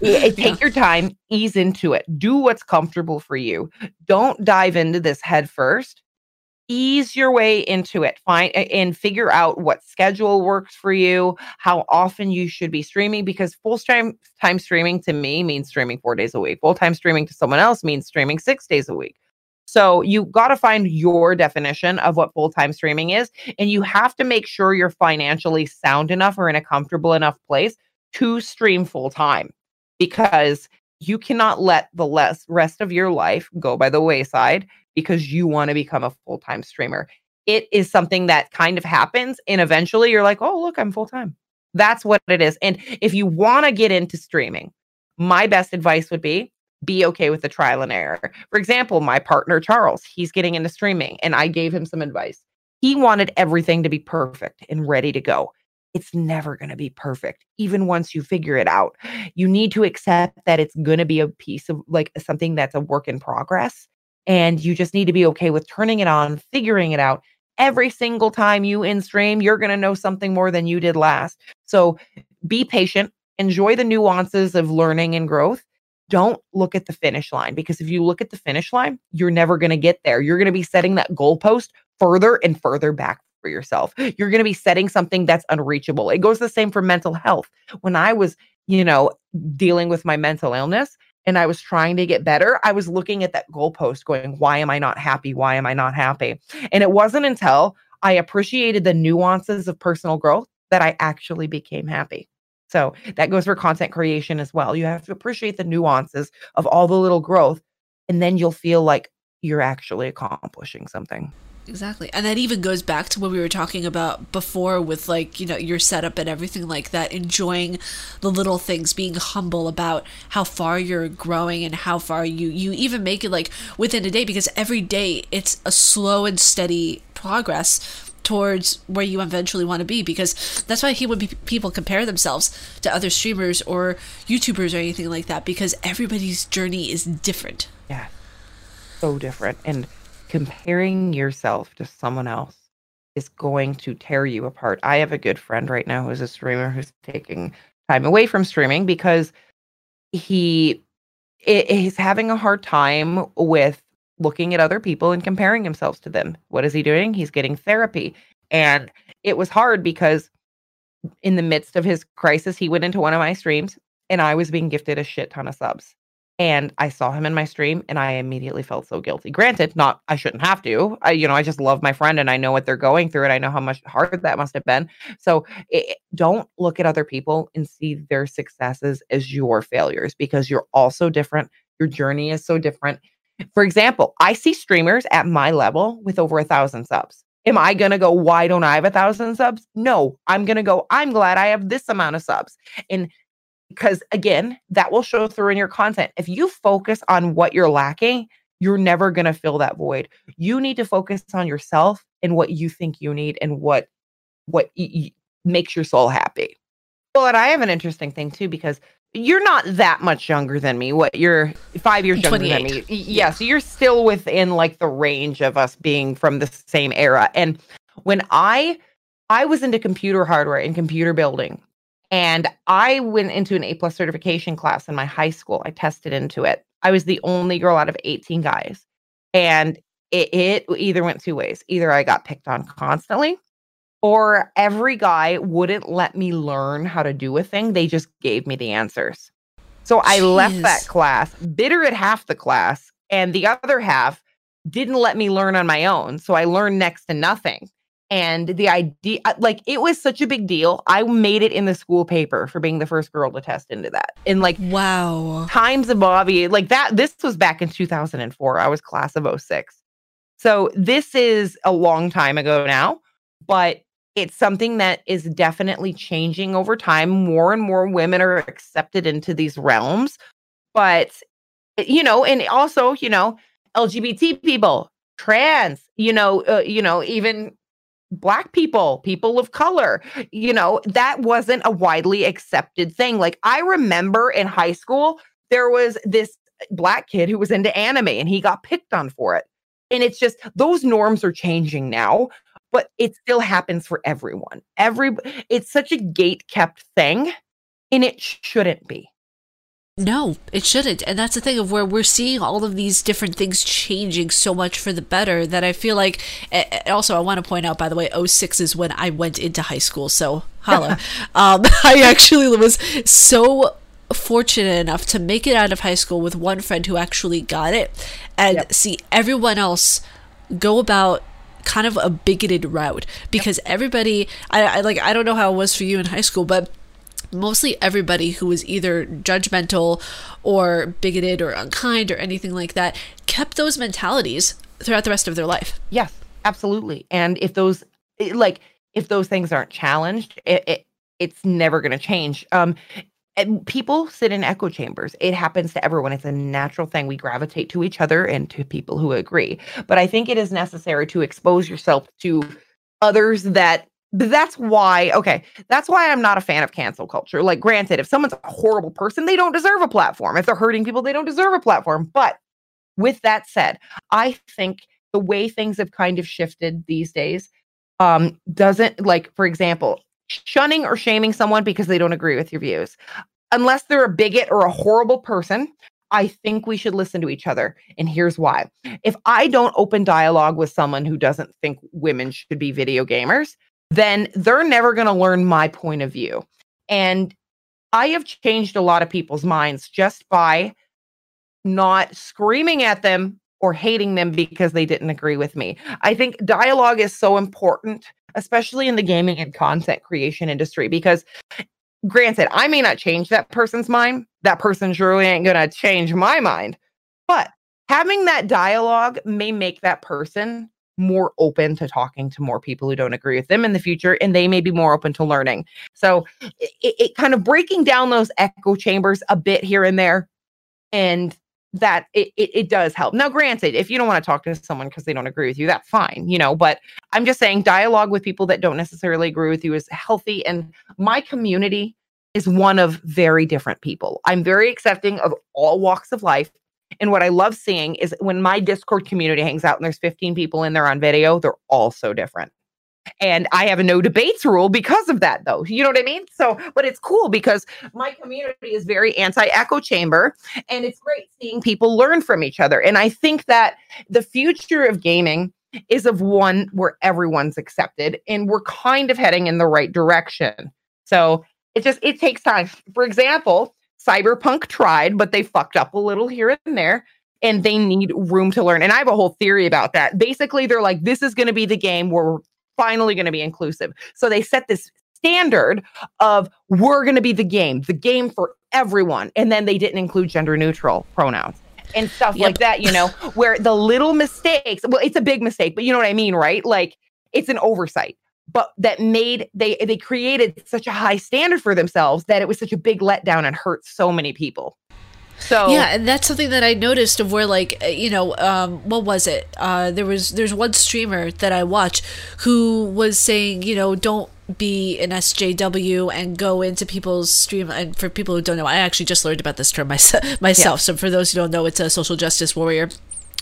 Eh, eh, take yeah. your time, ease into it, do what's comfortable for you. Don't dive into this head first. Ease your way into it. Find and figure out what schedule works for you, how often you should be streaming, because full time time streaming to me means streaming four days a week. Full time streaming to someone else means streaming six days a week. So you got to find your definition of what full time streaming is. And you have to make sure you're financially sound enough or in a comfortable enough place to stream full time because you cannot let the less rest of your life go by the wayside because you want to become a full time streamer. It is something that kind of happens. And eventually you're like, oh, look, I'm full time. That's what it is. And if you want to get into streaming, my best advice would be be okay with the trial and error. For example, my partner Charles, he's getting into streaming and I gave him some advice. He wanted everything to be perfect and ready to go. It's never going to be perfect, even once you figure it out. You need to accept that it's going to be a piece of like something that's a work in progress. And you just need to be okay with turning it on, figuring it out. Every single time you in stream, you're going to know something more than you did last. So be patient, enjoy the nuances of learning and growth don't look at the finish line because if you look at the finish line, you're never going to get there. You're going to be setting that goalpost further and further back for yourself. You're going to be setting something that's unreachable. It goes the same for mental health. When I was, you know, dealing with my mental illness and I was trying to get better, I was looking at that goalpost going, why am I not happy? Why am I not happy? And it wasn't until I appreciated the nuances of personal growth that I actually became happy. So that goes for content creation as well. You have to appreciate the nuances of all the little growth, and then you'll feel like you're actually accomplishing something. Exactly. And that even goes back to what we were talking about before with like, you know, your setup and everything like that, enjoying the little things, being humble about how far you're growing and how far you you even make it like within a day because every day it's a slow and steady progress towards where you eventually want to be because that's why he would be people compare themselves to other streamers or YouTubers or anything like that because everybody's journey is different. Yeah. So different. And comparing yourself to someone else is going to tear you apart. I have a good friend right now who's a streamer who's taking time away from streaming because he is having a hard time with looking at other people and comparing himself to them. What is he doing? He's getting therapy. And it was hard because in the midst of his crisis, he went into one of my streams and I was being gifted a shit ton of subs. And I saw him in my stream and I immediately felt so guilty. Granted, not I shouldn't have to. I, you know, I just love my friend and I know what they're going through and I know how much hard that must have been. So it, don't look at other people and see their successes as your failures because you're also different. Your journey is so different for example, I see streamers at my level with over a thousand subs. Am I going to go, why don't I have a thousand subs? No, I'm going to go, I'm glad I have this amount of subs. And because again, that will show through in your content. If you focus on what you're lacking, you're never going to fill that void. You need to focus on yourself and what you think you need and what what y- y- makes your soul happy. Well, and I have an interesting thing too because you're not that much younger than me. What you're five years younger than me. Yeah, yeah, so you're still within like the range of us being from the same era. And when I I was into computer hardware and computer building, and I went into an A plus certification class in my high school. I tested into it. I was the only girl out of 18 guys. And it, it either went two ways. Either I got picked on constantly or every guy wouldn't let me learn how to do a thing. They just gave me the answers. So I Jeez. left that class bitter at half the class, and the other half didn't let me learn on my own. So I learned next to nothing. And the idea, uh, like, it was such a big deal. I made it in the school paper for being the first girl to test into that. And like, wow, times of Bobby, like that. This was back in 2004. I was class of 06. So this is a long time ago now, but it's something that is definitely changing over time. More and more women are accepted into these realms. But, eh, you know, and also, you know, LGBT people, trans, you know, uh, you know, even black people, people of color, you know, that wasn't a widely accepted thing. Like I remember in high school, there was this black kid who was into anime and he got picked on for it. And it's just those norms are changing now but it still happens for everyone. Every it's such a gate kept thing and it shouldn't be. No, it shouldn't. And that's the thing of where we're seeing all of these different things changing so much for the better that I feel like. Also, I want to point out, by the way, 06 is when I went into high school. So, holla. (laughs) um, (laughs) I actually was so fortunate enough to make it out of high school with one friend who actually got it and yep. see everyone else go about kind of a bigoted route because everybody I, I like I don't know how it was for you in high school, but mostly everybody who was either judgmental or bigoted or unkind or anything like that kept those mentalities throughout the rest of their life. Yes, absolutely. And if those like if those things aren't challenged, it, it it's never going to change. Um and people sit in echo chambers. It happens to everyone. It's a natural thing. We gravitate to each other and to people who agree. But I think it is necessary to expose yourself to others that that's why okay that's why i'm not a fan of cancel culture like granted if someone's a horrible person they don't deserve a platform if they're hurting people they don't deserve a platform but with that said i think the way things have kind of shifted these days um doesn't like for example shunning or shaming someone because they don't agree with your views. Unless they're a bigot or a horrible person, I think we should listen to each other. And here's why. If I don't open dialogue with someone who doesn't think women should be video gamers, then they're never going to learn my point of view. And I have changed a lot of people's minds just by not screaming at them or hating them because they didn't agree with me. I think dialogue is so important especially in the gaming and content creation industry, because granted, I may not change that person's mind. That person surely ain't going to change my mind. But having that dialogue may make that person more open to talking to more people who don't agree with them in the future and they may be more open to learning so it, it kind of breaking down those echo chambers a bit here and there and that it, it, it, does help. Now, granted, if you don't want to talk to someone because they don't agree with you, that's fine, you know, but I'm just saying dialogue with people that don't necessarily agree with you is healthy. And my community is one of very different people. I'm very accepting of all walks of life. And what I love seeing is when my Discord community hangs out and there's 15 people in there on video, they're all so different. And I have a no debates rule because of that, though. You know what I mean? So, but it's cool because my community is very anti echo chamber and it's great seeing people learn from each other. And I think that the future of gaming is of one where everyone's accepted and we're kind of heading in the right direction. So it just it takes time. For example, Cyberpunk tried, but they fucked up a little here and there and they need room to learn. And I have a whole theory about that. Basically, they're like, this is going to be the game where finally going to be inclusive. So they set this standard of we're going to be the game, the game for everyone. And then they didn't include gender neutral pronouns and stuff yep. like that, you know, where the little mistakes, well, it's a big mistake, but you know what I mean, right? Like it's an oversight. But that made they they created such a high standard for themselves that it was such a big letdown and hurt so many people. So yeah, and that's something that I noticed of where like uh, you know um, what was it? Uh, there was there's one streamer that I watch who was saying you know don't be an SJW and go into people's stream. And for people who don't know, I actually just learned about this term (laughs) myself. myself. Yeah. So for those who don't know, it's a social justice warrior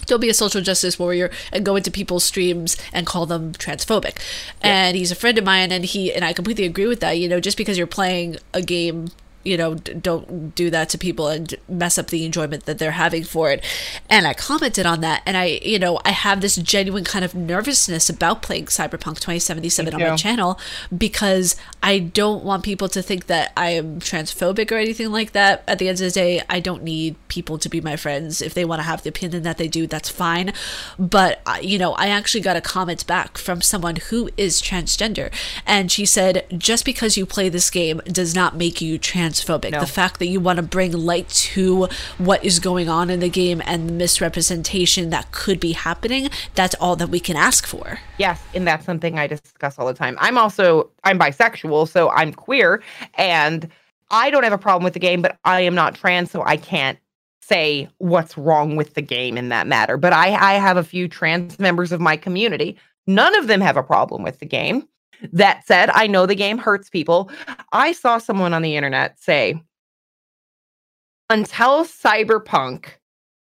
don't be a social justice warrior and go into people's streams and call them transphobic. Yeah. And he's a friend of mine, and he and I completely agree with that. You know, just because you're playing a game you know, don't do that to people and mess up the enjoyment that they're having for it. And I commented on that, and I, you know, I have this genuine kind of nervousness about playing Cyberpunk 2077 on my channel because I don't want people to think that I am transphobic or anything like that. At the end of the day, I don't need people to be my friends. If they want to have the opinion that they do, that's fine. But, uh, you know, I actually got a comment back from someone who is transgender, and she said, just because you play this game does not make you trans transphobic. No. The fact that you want to bring light to what is going on in the game and the misrepresentation that could be happening, that's all that we can ask for. Yes, and that's something I discuss all the time. I'm also I'm bisexual, so I'm queer and I don't have a problem with the game, but I am not trans, so I can't say what's wrong with the game in that matter. But I, I have a few trans members of my community. None of them have a problem with the game. That said, I know the game hurts people. I saw someone on the internet say, until Cyberpunk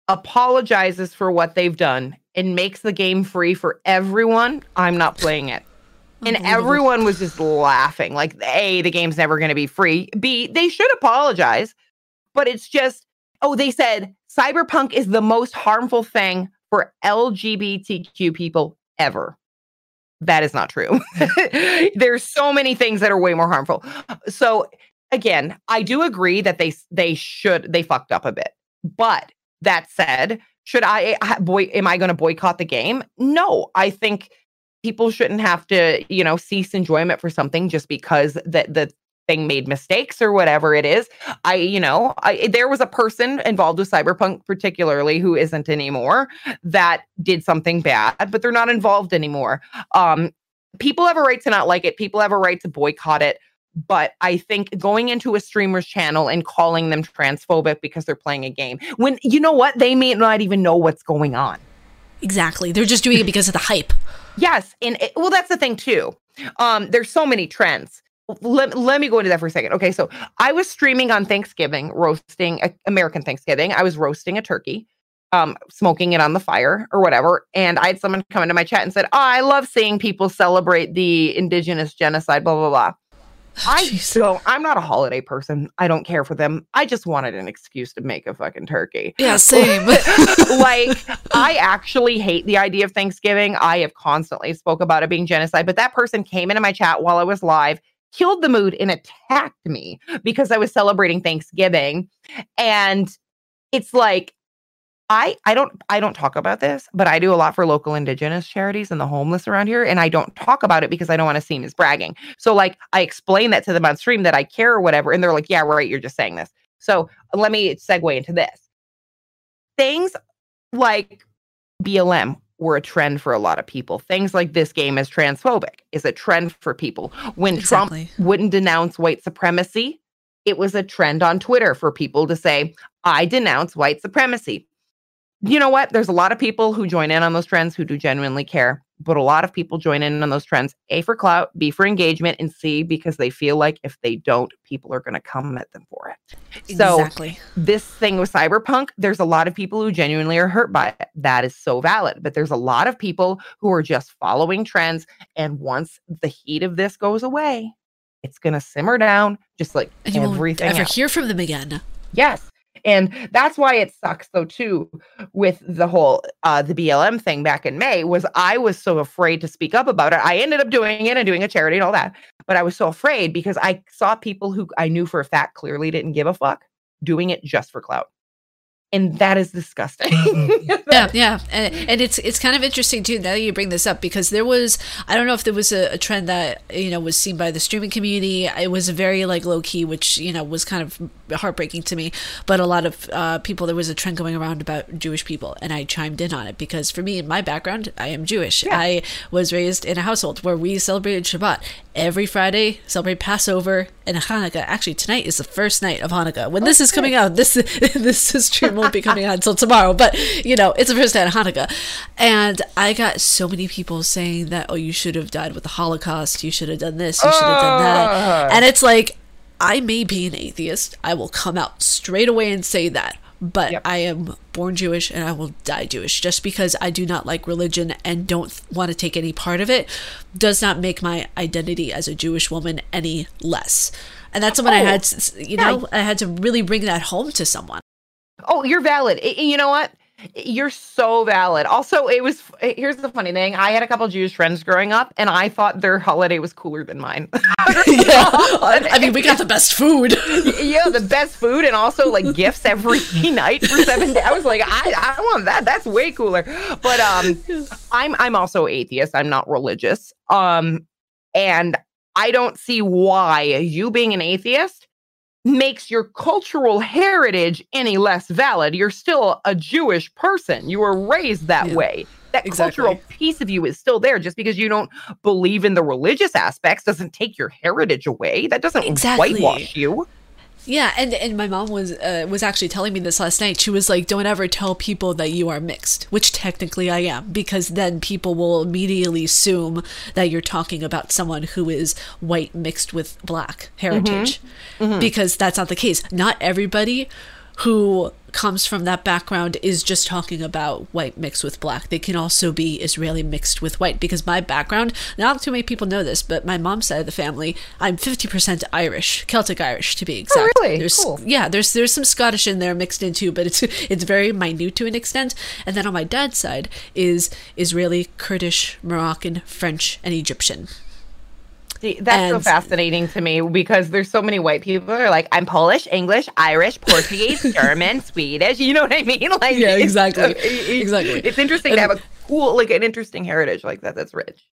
apologizes for what they've done and makes the game free for everyone, I'm not playing it. Oh and everyone was just laughing. Like, A, the game's never going to be free. B, they should apologize. But it's just, oh, they said Cyberpunk is the most harmful thing for LGBTQ people ever that is not true. (laughs) There's so many things that are way more harmful. So again, I do agree that they they should they fucked up a bit. But that said, should I boy am I going to boycott the game? No, I think people shouldn't have to, you know, cease enjoyment for something just because that the thing made mistakes or whatever it is. I, you know, I, there was a person involved with Cyberpunk, particularly who isn't anymore, that did something bad, but they're not involved anymore. Um, people have a right to not like it. People have a right to boycott it. but I think going into a streamer's channel and calling them transphobic because they're playing a game, when you know what, they may not even know what's going on. Exactly. They're just doing it because of the hype. Yes. And it, well, that's the thing too. Um, there's so many trends. Let, let me go into that for a second. Okay. So I was streaming on Thanksgiving, roasting a, American Thanksgiving. I was roasting a turkey, um, smoking it on the fire or whatever. And I had someone come into my chat and said, Oh, I love seeing people celebrate the indigenous genocide, blah, blah, blah. I (laughs) don't. I'm not a holiday person. I don't care for them. I just wanted an excuse to make a fucking turkey. Yeah, (laughs) same. like (laughs) I actually hate the idea of Thanksgiving. I have constantly spoke about it being genocide, but that person came into my chat while I was live, killed the mood, and attacked me because I was celebrating Thanksgiving. And it's like I I don't I don't talk about this, but I do a lot for local indigenous charities and the homeless around here and I don't talk about it because I don't want to seem as bragging. So like I explain that to them on stream that I care or whatever and they're like, "Yeah, right, you're just saying this." So let me segue into this. Things like BLM were a trend for a lot of people. Things like this game is transphobic is a trend for people. When exactly. Trump wouldn't denounce white supremacy, it was a trend on Twitter for people to say, I denounce white supremacy you know what? There's a lot of people who join in on those trends who do genuinely care, but a lot of people join in on those trends A for clout, B for engagement, and C because they feel like if they don't, people are going to come at them for it. Exactly. So, this thing with cyberpunk, there's a lot of people who genuinely are hurt by it. That is so valid. But there's a lot of people who are just following trends. And once the heat of this goes away, it's going to simmer down just like and you everything. Won't ever else. hear from them again. Yes. And that's why it sucks though too with the whole uh the BLM thing back in May was I was so afraid to speak up about it. I ended up doing it and doing a charity and all that. But I was so afraid because I saw people who I knew for a fact clearly didn't give a fuck doing it just for clout and that is disgusting. (laughs) yeah, yeah, and, and, it's it's kind of interesting too. Now that you bring this up, because there was I don't know if there was a, a, trend that you know was seen by the streaming community. It was very like low key, which you know was kind of heartbreaking to me. But a lot of uh, people, there was a trend going around about Jewish people, and I chimed in on it because for me, in my background, I am Jewish. Yeah. I was raised in a household where we celebrated Shabbat every Friday, celebrate Passover and Hanukkah. Actually, tonight is the first night of Hanukkah. When this is coming out, this (laughs) this stream won't be coming out until tomorrow, but you know, it's the first night of Hanukkah. And I got so many people saying that, oh, you should have died with the Holocaust, you should have done this, you should have done that. And it's like, I may be an atheist. I will come out straight away and say that. But yep. I am born Jewish and I will die Jewish. Just because I do not like religion and don't want to take any part of it does not make my identity as a Jewish woman any less. And that's something oh, I had, to, you know, I had to really bring that home to someone. Oh, you're valid. you know what? You're so valid. Also, it was here's the funny thing. I had a couple Jewish friends growing up, and I thought their holiday was cooler than mine. (laughs) (laughs) yeah. I mean, we got the best food. yeah, the best food, and also like gifts every (laughs) night for seven days. I was like, I, I want that. That's way cooler. But um, I'm I'm also atheist. I'm not religious. Um, and I don't see why you being an atheist makes your cultural heritage any less valid. You're still a Jewish person. You were raised that yeah, way. That exactly. cultural piece of you is still there. Just because you don't believe in the religious aspects doesn't take your heritage away. That doesn't exactly. whitewash you. Yeah, and and my mom was uh, was actually telling me this last night. She was like, "Don't ever tell people that you are mixed," which technically I am, because then people will immediately assume that you're talking about someone who is white mixed with black heritage, mm-hmm. Mm-hmm. because that's not the case. Not everybody who comes from that background is just talking about white mixed with black. They can also be Israeli mixed with white because my background, not too many people know this, but my mom's side of the family, I'm 50% Irish, Celtic Irish to be exact. Oh, really? There's, cool. Yeah, there's there's some Scottish in there mixed in too, but it's (laughs) it's very minute to an extent. And then on my dad's side is Israeli, Kurdish, Moroccan, French, and Egyptian. That's and, so fascinating to me because there's so many white people who are like, I'm Polish, English, Irish, Portuguese, (laughs) German, Swedish. You know what I mean? (laughs) Like, yeah, exactly, it's, exactly. It's interesting and, to have a cool, like, an interesting heritage like that. That's rich.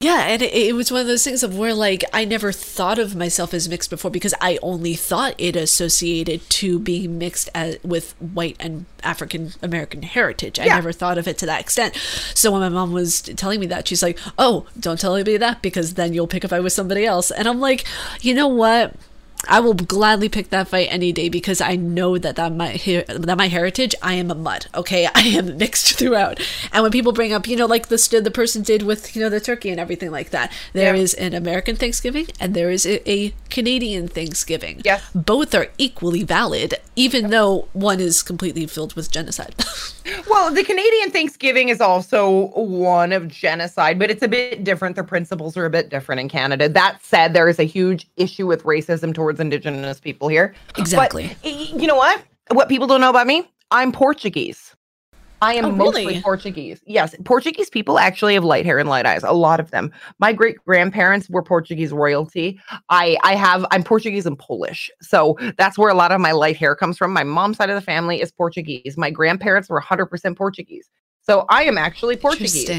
Yeah, and it, it, was one of those things of where like I never thought of myself as mixed before because I only thought it associated to being mixed as, with white and African American heritage. I yeah. never thought of it to that extent. So when my mom was telling me that, she's like, "Oh, don't tell anybody that because then you'll pick a fight with somebody else." And I'm like, you know what? I will gladly pick that fight any day because I know that that my that my heritage. I am a mutt. Okay, (laughs) I am mixed throughout. And when people bring up, you know, like the the person did with you know the turkey and everything like that, there yeah. is an American Thanksgiving and there is a, a Canadian Thanksgiving. Yeah, both are equally valid, even though one is completely filled with genocide. (laughs) well, the Canadian Thanksgiving is also one of genocide, but it's a bit different. The principles are a bit different in Canada. That said, there is a huge issue with racism towards towards indigenous people here. Exactly. But you know what? What people don't know about me, I'm Portuguese. I am oh, mostly really? Portuguese. Yes, Portuguese people actually have light hair and light eyes. A lot of them. My great grandparents were Portuguese royalty. I I have I'm Portuguese and Polish, so that's where a lot of my light hair comes from. My mom's side of the family is Portuguese. My grandparents were 100% Portuguese. So I am actually Portuguese.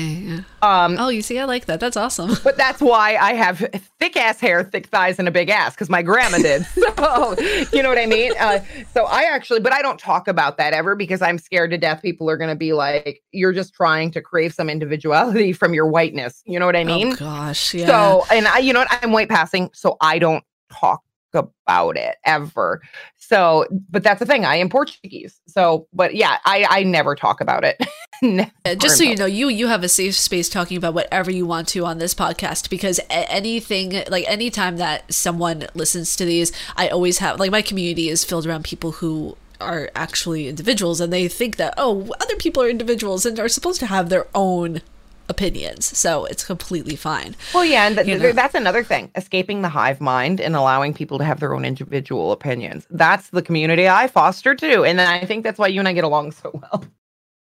Um, oh, you see, I like that. That's awesome. But that's why I have thick ass hair, thick thighs, and a big ass because my grandma did. (laughs) so you know what I mean. Uh, so I actually, but I don't talk about that ever because I'm scared to death. People are going to be like, "You're just trying to crave some individuality from your whiteness." You know what I mean? Oh gosh, yeah. So, and I, you know what? I'm white passing, so I don't talk about it ever. So, but that's the thing. I am Portuguese. So, but yeah, I I never talk about it. (laughs) (laughs) Uh, just so you know, you you have a safe space talking about whatever you want to on this podcast because anything like anytime that someone listens to these, I always have like my community is filled around people who are actually individuals and they think that oh other people are individuals and are supposed to have their own opinions. So it's completely fine. Well, yeah, and th- that's another thing escaping the hive mind and allowing people to have their own individual opinions. That's the community I foster too. And I think that's why you and I get along so well.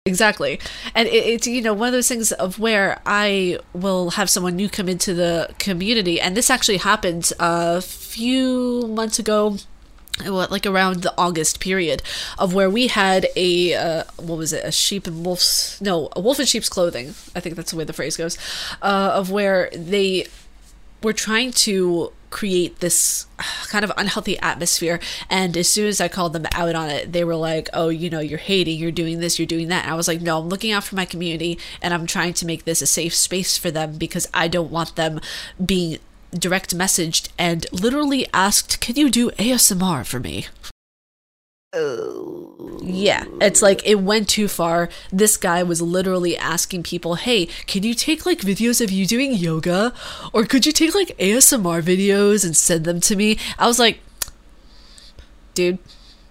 Exactly. And it, it's, you know, one of those things of where I will have someone new come into the community. And this actually happened a few months ago like around the August period of where we had a uh, what was it a sheep and wolf's no a wolf in sheep's clothing I think that's the way the phrase goes uh, of where they were trying to create this uh, kind of unhealthy atmosphere and as soon as I called them out on it they were like oh you know you're hating you're doing this you're doing that and I was like no I'm looking out for my community and I'm trying to make this a safe space for them because I don't want them being direct messaged and literally asked, Can you do ASMR for me? Yeah, it's like it went too far. This guy was literally asking people, "Hey, can you take like videos of you doing yoga, or could you take like ASMR videos and send them to me?" I was like, "Dude,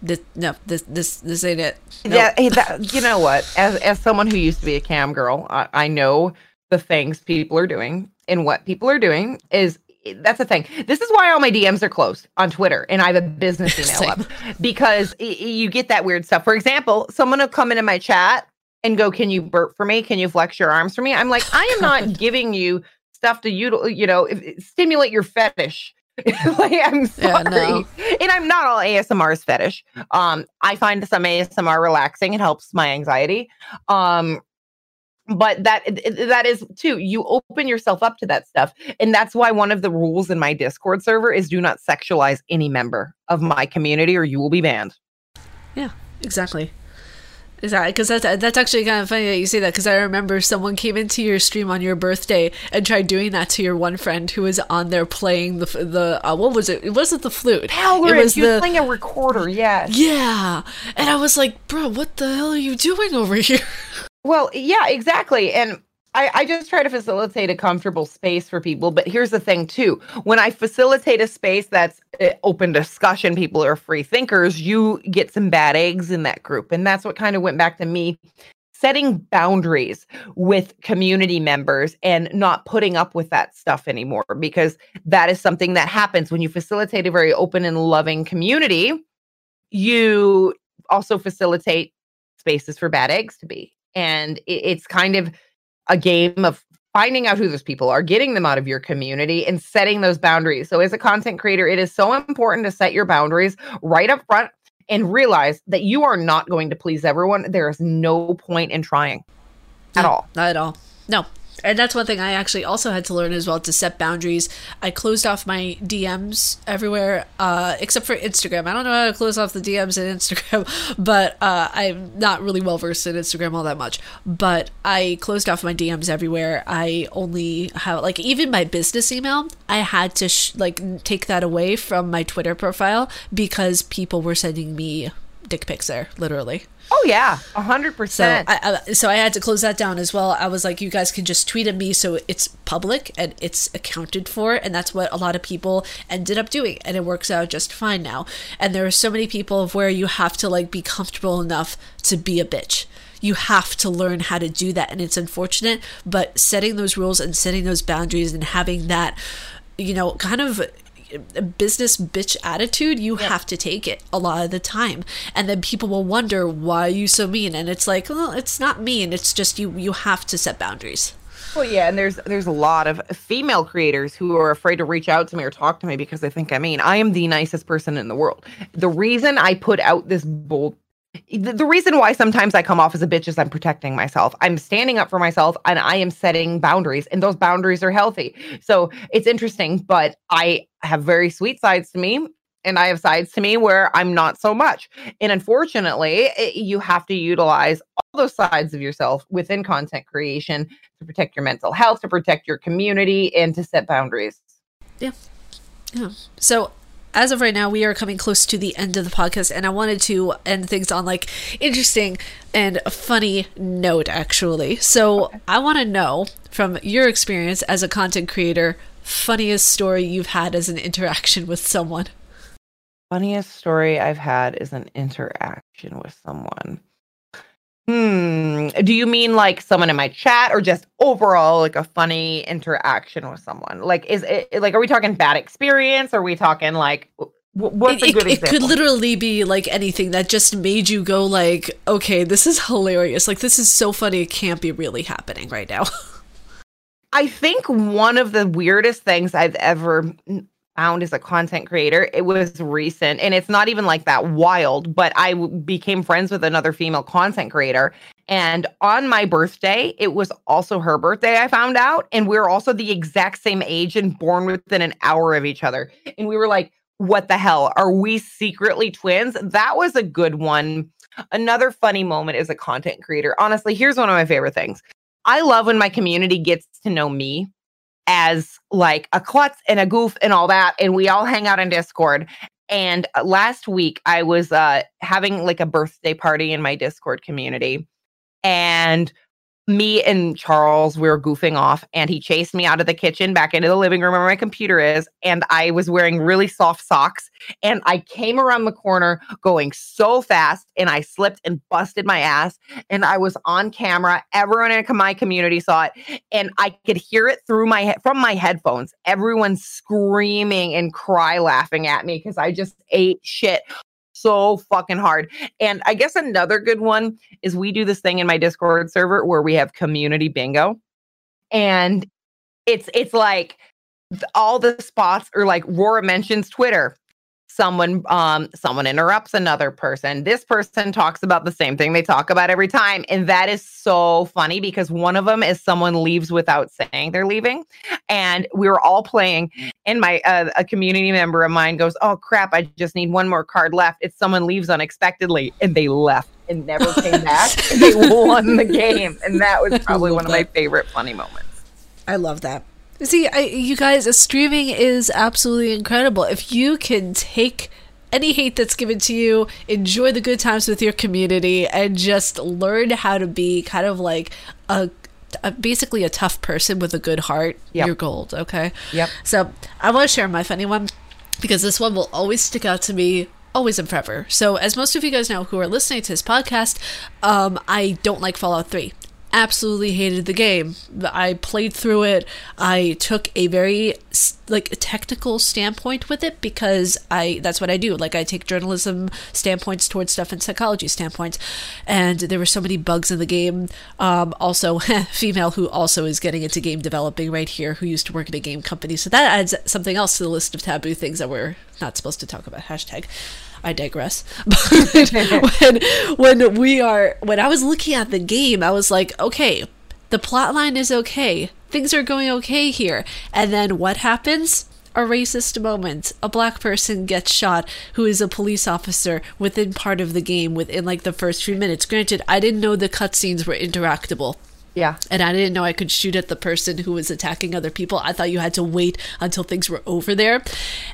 this no, this this this ain't it." Nope. Yeah, hey, that, you know what? As as someone who used to be a cam girl, I, I know the things people are doing, and what people are doing is that's the thing. This is why all my DMs are closed on Twitter and I have a business (laughs) email up because you get that weird stuff. For example, someone will come into my chat and go, Can you burp for me? Can you flex your arms for me? I'm like, I am not (laughs) giving you stuff to you, you know, stimulate your fetish. (laughs) like I'm sorry. Yeah, no. And I'm not all ASMR's fetish. Um, I find some ASMR relaxing. It helps my anxiety. Um, but that that is too you open yourself up to that stuff and that's why one of the rules in my discord server is do not sexualize any member of my community or you will be banned yeah exactly Exactly, because that's that's actually kind of funny that you say that. Because I remember someone came into your stream on your birthday and tried doing that to your one friend who was on there playing the the uh, what was it? It wasn't the flute. Halloran, it was the, playing a recorder. Yes. Yeah, and I was like, bro, what the hell are you doing over (laughs) here? Well, yeah, exactly. And I, I, just try to facilitate a comfortable space for people. But here's the thing, too. When I facilitate a space that's eh, open discussion, people are free thinkers, you get some bad eggs in that group. And that's what kind of went back to me setting boundaries with community members and not putting up with that stuff anymore because that is something that happens when you facilitate a very open and loving community. You also facilitate spaces for bad eggs to be and it's kind of a game of finding out who those people are, getting them out of your community, and setting those boundaries. So, as a content creator, it is so important to set your boundaries right up front and realize that you are not going to please everyone. There is no point in trying at all. Not at all. No. And that's one thing I actually also had to learn as well to set boundaries. I closed off my DMs everywhere, uh, except for Instagram. I don't know how to close off the DMs in Instagram, (laughs) but uh, I'm not really well versed in Instagram all that much. But I closed off my DMs everywhere. I only have like even my business email. I had to sh- like take that away from my Twitter profile because people were sending me dick pics there, literally. Oh yeah, a hundred So percent. I, I, so I had to close that down as well. I was like, you guys can just tweet at me, so it's public and it's accounted for, and that's what a lot of people ended up doing, and it works out just fine now. And there are so many people of where you have to like be comfortable enough to be a bitch. You have to learn how to do that, and it's unfortunate, but setting those rules and setting those boundaries and having that, you know, kind of business bitch attitude, you have to take it a lot of the time. And then people will wonder why are you so mean? And it's like, well, it's not mean. It's just you you have to set boundaries. Well, yeah, and there's there's a lot of female creators who are afraid to reach out to me or talk to me because they think I mean I am the nicest person in the world. The reason I put out this bold the, reason why sometimes I come off as a bitch is I'm protecting myself. I'm standing up for myself and I am setting boundaries and those boundaries are healthy. So it's interesting, but I have very sweet sides to me and I have sides to me where I'm not so much. And unfortunately, it, you have to utilize all those sides of yourself within content creation to protect your mental health, to protect your community, and to set boundaries. Yeah. Yeah. So as of right now, we are coming close to the end of the podcast, and I wanted to end things on like interesting and funny note, actually. So I want to know from your experience as a content creator, funniest story you've had as an interaction with someone. Funniest story I've had is an interaction with someone. Hmm. Do you mean like someone in my chat or just overall like a funny interaction with someone? Like, is it like, are we talking bad experience? Or are we talking like, wh- what's a it, good it, it could literally be like anything that just made you go like, okay, this is hilarious. Like this is so funny. It can't be really happening right now. (laughs) I think one of the weirdest things I've ever found as a content creator, it was recent and it's not even like that wild, but I w- became friends with another female content creator. And on my birthday, it was also her birthday, I found out. And we are also the exact same age and born within an hour of each other. And we were like, what the hell? Are we secretly twins? That was a good one. Another funny moment as a content creator. Honestly, here's one of my favorite things. I love when my community gets to know me as like a klutz and a goof and all that and we all hang out in discord. And uh, last week i was uh having like a birthday party in my discord community. And me and Charles we were goofing off and he chased me out of the kitchen back into the living room where my computer is and I was wearing really soft socks and I came around the corner going so fast and I slipped and busted my ass and I was on camera. Everyone in my community saw it and I could hear it through my from my headphones. Everyone screaming and cry laughing at me cuz I just ate shit so fucking hard. And I guess another good one is we do this thing in my Discord server where we have community bingo. And it's it's like all the spots are like Rora mentions Twitter. Someone um someone interrupts another person. This person talks about the same thing they talk about every time and that is so funny because one of them is someone leaves without saying they're leaving and we were all playing and my uh, a community member of mine goes, "Oh crap, I just need one more card left." It's someone leaves unexpectedly and they left and never came back. (laughs) they won the game and that was probably one of my favorite funny moments. I love that. See, I, you guys, streaming is absolutely incredible. If you can take any hate that's given to you, enjoy the good times with your community, and just learn how to be kind of like a, a basically a tough person with a good heart, Yep. you're gold. Okay. Yep. So I want to share my funny one because this one will always stick out to me always and forever. So as most of you guys know who are listening to this podcast, um, I don't like Fallout 3. Absolutely hated the game. I played through it. I took a very like technical standpoint with it because I that's what I do. Like I take journalism standpoints towards stuff and psychology standpoints. And there were so many bugs in the game. Um, also, (laughs) female who also is getting into game developing right here, who used to work at a game company. So that adds something else to the list of taboo things that we're not supposed to talk about. Hashtag. I digress. (laughs) But when when we are when I was looking at the game, I was like, okay, the plot line is okay. Things are going okay here. And then what happens? A racist moment. A black person gets shot who is a police officer within part of the game within like the first few minutes. Granted, I didn't know the cutscenes were interactable. Yeah. And I didn't know I could shoot at the person who was attacking other people. I thought you had to wait until things were over there.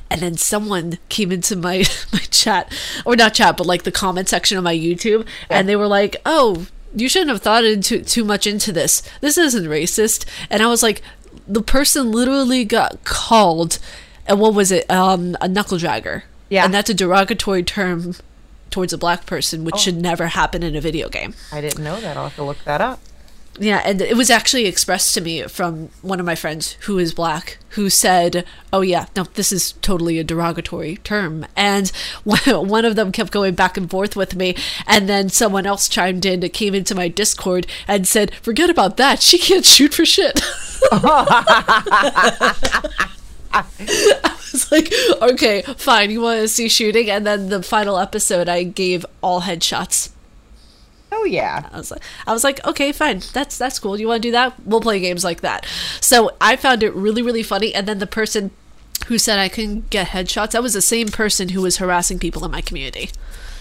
And then someone came into my (laughs) my chat, or not chat, but like the comment section of my YouTube, and they were like, "Oh, you shouldn't have thought into too much into this. This isn't racist." And I was like, the person literally got called, and what was it? Um, a knuckle dragger. Yeah. and that's a derogatory term towards a black person, which should never happen in a video game. I didn't know that. I'll have to look that up. Yeah, and it was actually expressed to me from one of my friends who is black, who said, "Oh yeah, no, this is totally a derogatory term." And (laughs) one of them kept going back and forth with me, and then someone else chimed in, came into my Discord, and said, "Forget about that. She can't shoot for shit." (laughs) I was like, "Okay, fine. You want to see shooting?" And then the final episode, I gave all headshots. Oh yeah. I was like, I was like, okay, fine, that's that's cool. You want to do that? We'll play games like that. So I found it really, really funny. And then the person who said I couldn't get headshots, that was the same person who was harassing people in my community.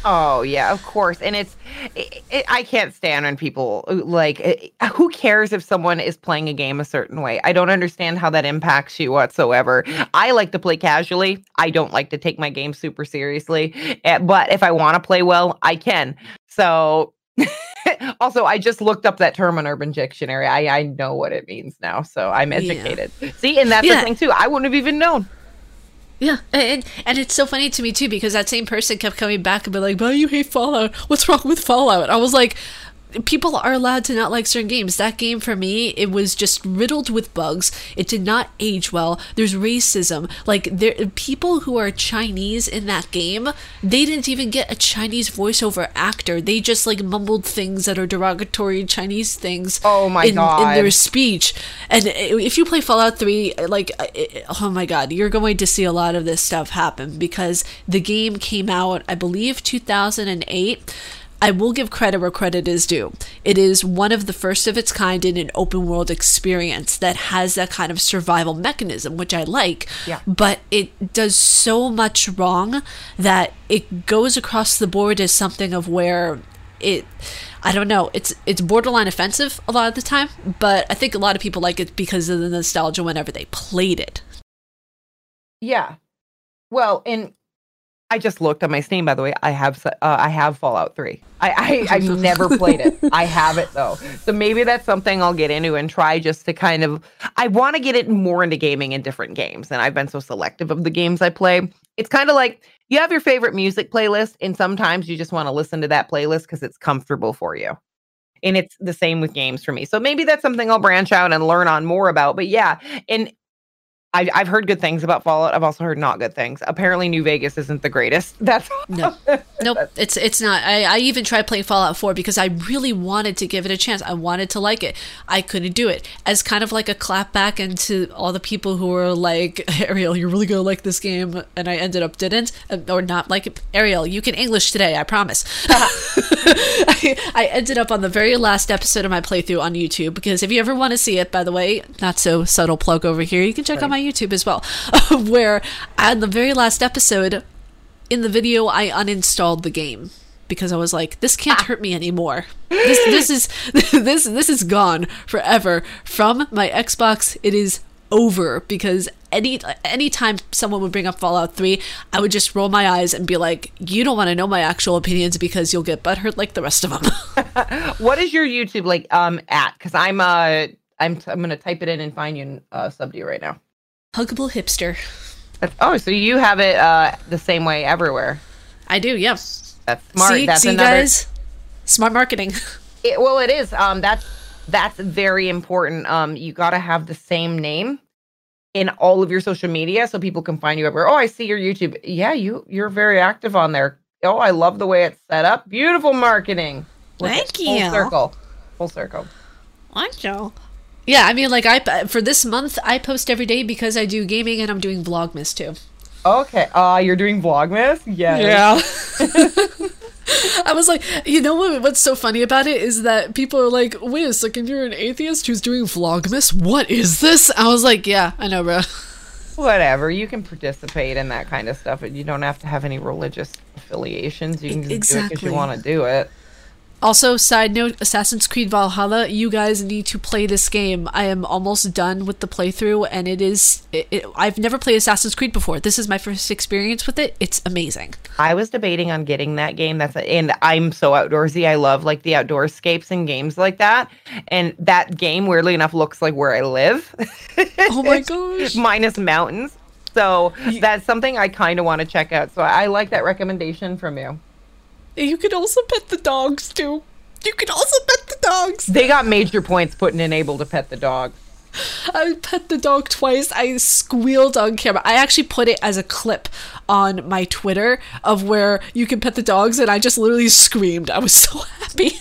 Oh yeah, of course. And it's it, it, I can't stand when people like it, who cares if someone is playing a game a certain way. I don't understand how that impacts you whatsoever. I like to play casually. I don't like to take my game super seriously. Eh, But if I want to play well, I can. So (laughs) also, I just looked up that term on Urban Dictionary. I, I know what it means now, so I'm Yeah. educated. See, and that's Yeah. the thing too. I wouldn't have even known. Yeah, and and it's so funny to me too because that same person kept coming back and be like, "But you hate Fallout. What's wrong with Fallout?" I was like, people are allowed to not like certain games. That game for me, it was just riddled with bugs. It did not age well. There's racism. Like there people who are Chinese in that game, they didn't even get a Chinese voiceover actor. They just like mumbled things that are derogatory Chinese things Oh my in, in their speech. And if you play Fallout 3, like, it- oh my god, you're going to see a lot of this stuff happen because the game came out, I believe, 2008. I will give credit where credit is due. It is one of the first of its kind in an open world experience that has that kind of survival mechanism, which I like. Yeah. But it does so much wrong that it goes across the board as something of where it I don't know. It's it's borderline offensive a lot of the time, but I think a lot of people like it because of the nostalgia whenever they played it. Yeah. Well, and I just looked on my Steam. By the way, I have uh, I have Fallout Three. I, I (laughs) I've never played it. I have it though, so maybe that's something I'll get into and try just to kind of. I want to get it more into gaming in different games, and I've been so selective of the games I play. It's kind of like you have your favorite music playlist, and sometimes you just want to listen to that playlist because it's comfortable for you. And it's the same with games for me. So maybe that's something I'll branch out and learn on more about. But yeah, and I've, I've heard good things about Fallout. I've also heard not good things. Apparently, New Vegas isn't the greatest. (laughs) That's No. Nope, it's it's not. I, I even tried playing Fallout 4 because I really wanted to give it a chance. I wanted to like it. I couldn't do it. As kind of like a clap back into all the people who were like, (laughs) Ariel, you're really gonna like this game, and I ended up didn't, uh, or not like it. Ariel, you can English today, I promise. (laughs) I, I ended up on the very last episode of my playthrough on YouTube because if you ever want to see it, by the way, not so subtle plug over here, you can check out my YouTube as well, (laughs) where on the very last episode, in the video I uninstalled the game because I was like, this can't hurt me anymore. This this is (laughs) this this is gone forever from my Xbox. It is over because any anytime someone would bring up Fallout 3, I would just roll my eyes and be like, you don't want to know my actual opinions because you'll get butthurt like the rest of them. (laughs) what is your YouTube like um at? Because I'm uh I'm I'm gonna type it in and find you and uh, sub to you right now. Huggable hipster. That's, oh, so you have it uh the same way everywhere. I do, yeah. That's smart. See, that's see another. guys? Smart marketing. (laughs) It, well, it is. Um, that's that's very important. Um, you got to have the same name in all of your social media so people can find you everywhere. Oh, I see your YouTube. Yeah, you you're very active on there. Oh, I love the way it's set up. Beautiful marketing. Look Thank Full you. circle. Full circle. What, Joe? Yeah, I mean, like I for this month I post every day because I do gaming and I'm doing Vlogmas too. Okay. Uh, you're doing Vlogmas? Yes. Yeah. (laughs) (laughs) I was like, you know what? What's so funny about it is that people are like, "Wait a second, you're an atheist who's doing Vlogmas? What is this?" I was like, "Yeah, I know, bro." (laughs) Whatever, you can participate in that kind of stuff, and you don't have to have any religious affiliations. You can just do it because you want to do it. Also, side note: Assassin's Creed Valhalla. You guys need to play this game. I am almost done with the playthrough, and it is. It, it, I've never played Assassin's Creed before. This is my first experience with it. It's amazing. I was debating on getting that game. That's and I'm so outdoorsy. I love like the outdoor escapes and games like that. And that game, weirdly enough, looks like where I live. Oh my (laughs) gosh! minus mountains. So that's something I kind of want to check out. So I like that recommendation from you. You can also pet the dogs too. You can also pet the dogs. They got major points putting in able to pet the dog. I pet the dog twice. I squealed on camera. I actually put it as a clip on my Twitter of where you can pet the dogs, and I just literally screamed. I was (laughs) so happy. (laughs)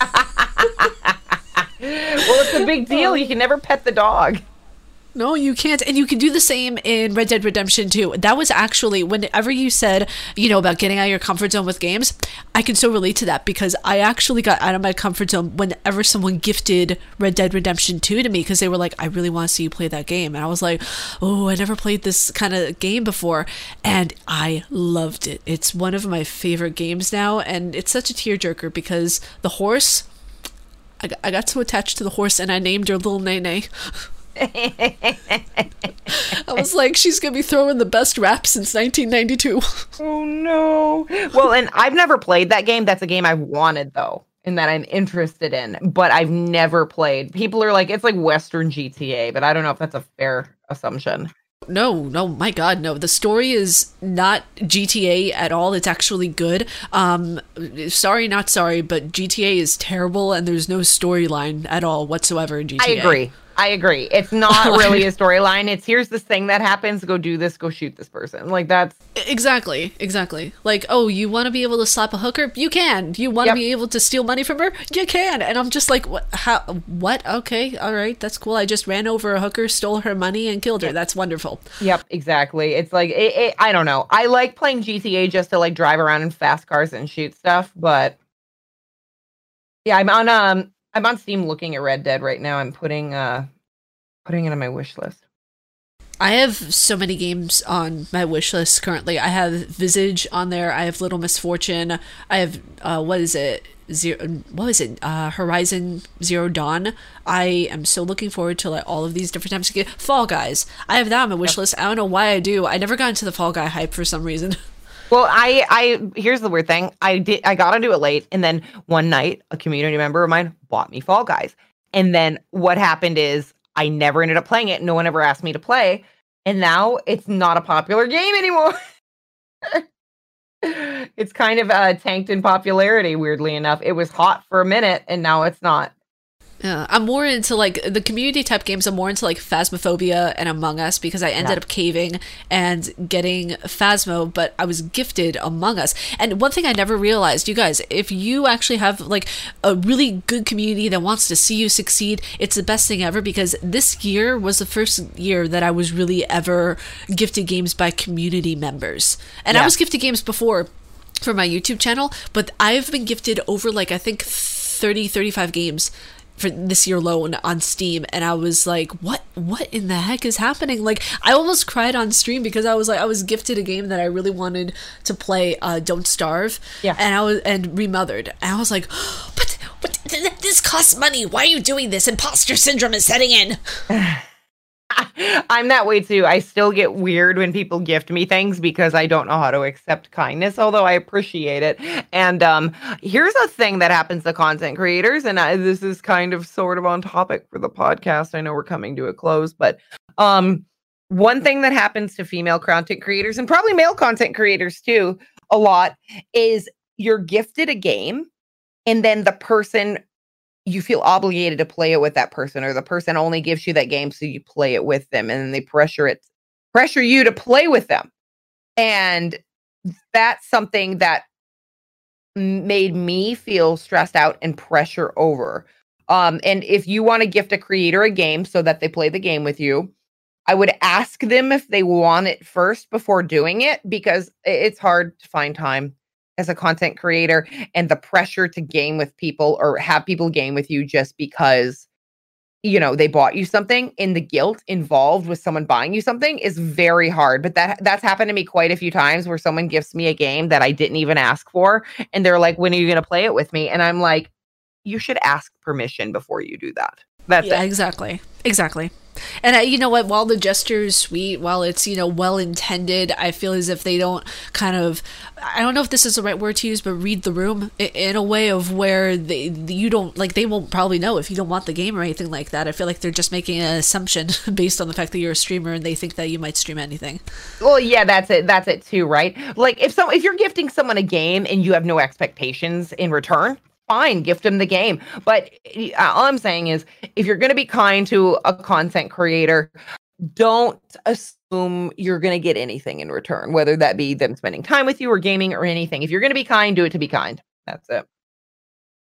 Well, it's a big deal. Oh. You can never pet the dog. No, you can't. And you can do the same in Red Dead Redemption 2. That was actually, whenever you said, you know, about getting out of your comfort zone with games, I can so relate to that because I actually got out of my comfort zone whenever someone gifted Red Dead Redemption 2 to me because they were like, I really want to see you play that game. And I was like, oh, I never played this kind of game before. And I loved it. It's one of my favorite games now. And it's such a tearjerker because the horse. I got, so attached to the horse and I named her Little Nene. (laughs) I was like, she's gonna be throwing the best rap since 1992. (laughs) Oh no. Well, and I've never played that game. That's a game I've wanted though, and that I'm interested in, but I've never played. People are like, it's like Western GTA, but I don't know if that's a fair assumption. No, no, my God, no. The story is not GTA at all. It's actually good. Um, sorry, not sorry, but GTA is terrible, and there's no storyline at all whatsoever in GTA. I agree. I agree. It's not (laughs) really a storyline. It's here's this thing that happens. Go do this. Go shoot this person. Like that's Exactly, exactly. Like, oh, you want to be able to slap a hooker? You can. You want to Yep. be able to steal money from her? You can. And I'm just like, what? How? What? Okay, all right, that's cool. I just ran over a hooker, stole her money, and killed her. That's wonderful. Yep, exactly. It's like it, it, I don't know. I like playing GTA just to like drive around in fast cars and shoot stuff, but yeah, I'm on um I'm on Steam looking at Red Dead right now. I'm putting uh putting it on my wish list. I have so many games on my wish list currently. I have Visage on there. I have Little Misfortune. I have uh, what is it? Zero. What is it? Uh, Horizon Zero Dawn. I am so looking forward to like all of these different types of games. Fall Guys. I have that on my wish list. I don't know why I do. I never got into the Fall Guy hype for some reason. (laughs) Well, I I here's the weird thing. I did I got into it late, and then one night a community member of mine bought me Fall Guys, and then what happened is I never ended up playing it. No one ever asked me to play, and now it's not a popular game anymore. (laughs) it's kind of uh, tanked in popularity. Weirdly enough, it was hot for a minute, and now it's not. Yeah, I'm more into like the community type games. I'm more into like Phasmophobia and Among Us because I ended Yeah. up caving and getting Phasmo, but I was gifted Among Us. And one thing I never realized, you guys, if you actually have like a really good community that wants to see you succeed, it's the best thing ever because this year was the first year that I was really ever gifted games by community members. And I was gifted games before for my YouTube channel, but I've been gifted over like I think 30 35 games for this year alone on Steam and I was like what what in the heck is happening? Like I almost cried on stream because I was like I was gifted a game that I really wanted to play uh Don't Starve. Yeah. and I was and remothered. And I was like (gasps) but but th- th- this costs money. Why are you doing this? Imposter syndrome is setting in (laughs) (laughs) I'm that way too. I still get weird when people gift me things because I don't know how to accept kindness, although I appreciate it. And um, here's a thing that happens to content creators, and I, this is kind of sort of on topic for the podcast. I know we're coming to a close, but um, one thing that happens to female content creators and probably male content creators too, a lot is you're gifted a game, and then the person you feel obligated to play it with that person or the person only gives you that game so you play it with them and they pressure it pressure you to play with them. And that's something that made me feel stressed out and pressure over. Um and if you want to gift a creator a game so that they play the game with you i would ask them if they want it first before doing it because it's hard to find time as a content creator and the pressure to game with people or have people game with you just because you know they bought you something and the guilt involved with someone buying you something is very hard but that that's happened to me quite a few times where someone gives me a game that I didn't even ask for and they're like when are you going to play it with me? and I'm like you should ask permission before you do that. That's yeah, it. exactly exactly and uh, you know what? While the gesture is sweet, while it's you know well intended, I feel as if they don't kind of I don't know if this is the right word to use, but read the room in a way of where they you don't like they won't probably know if you don't want the game or anything like that. I feel like they're just making an assumption (laughs) based on the fact that you're a streamer and they think that you might stream anything. Well, yeah, that's it. That's it too, right? Like if so, if you're gifting someone a game and you have no expectations in return, fine, gift them the game. But uh, all I'm saying is, if you're going to be kind to a content creator, don't assume you're going to get anything in return, whether that be them spending time with you or gaming or anything. If you're going to be kind, do it to be kind. That's it.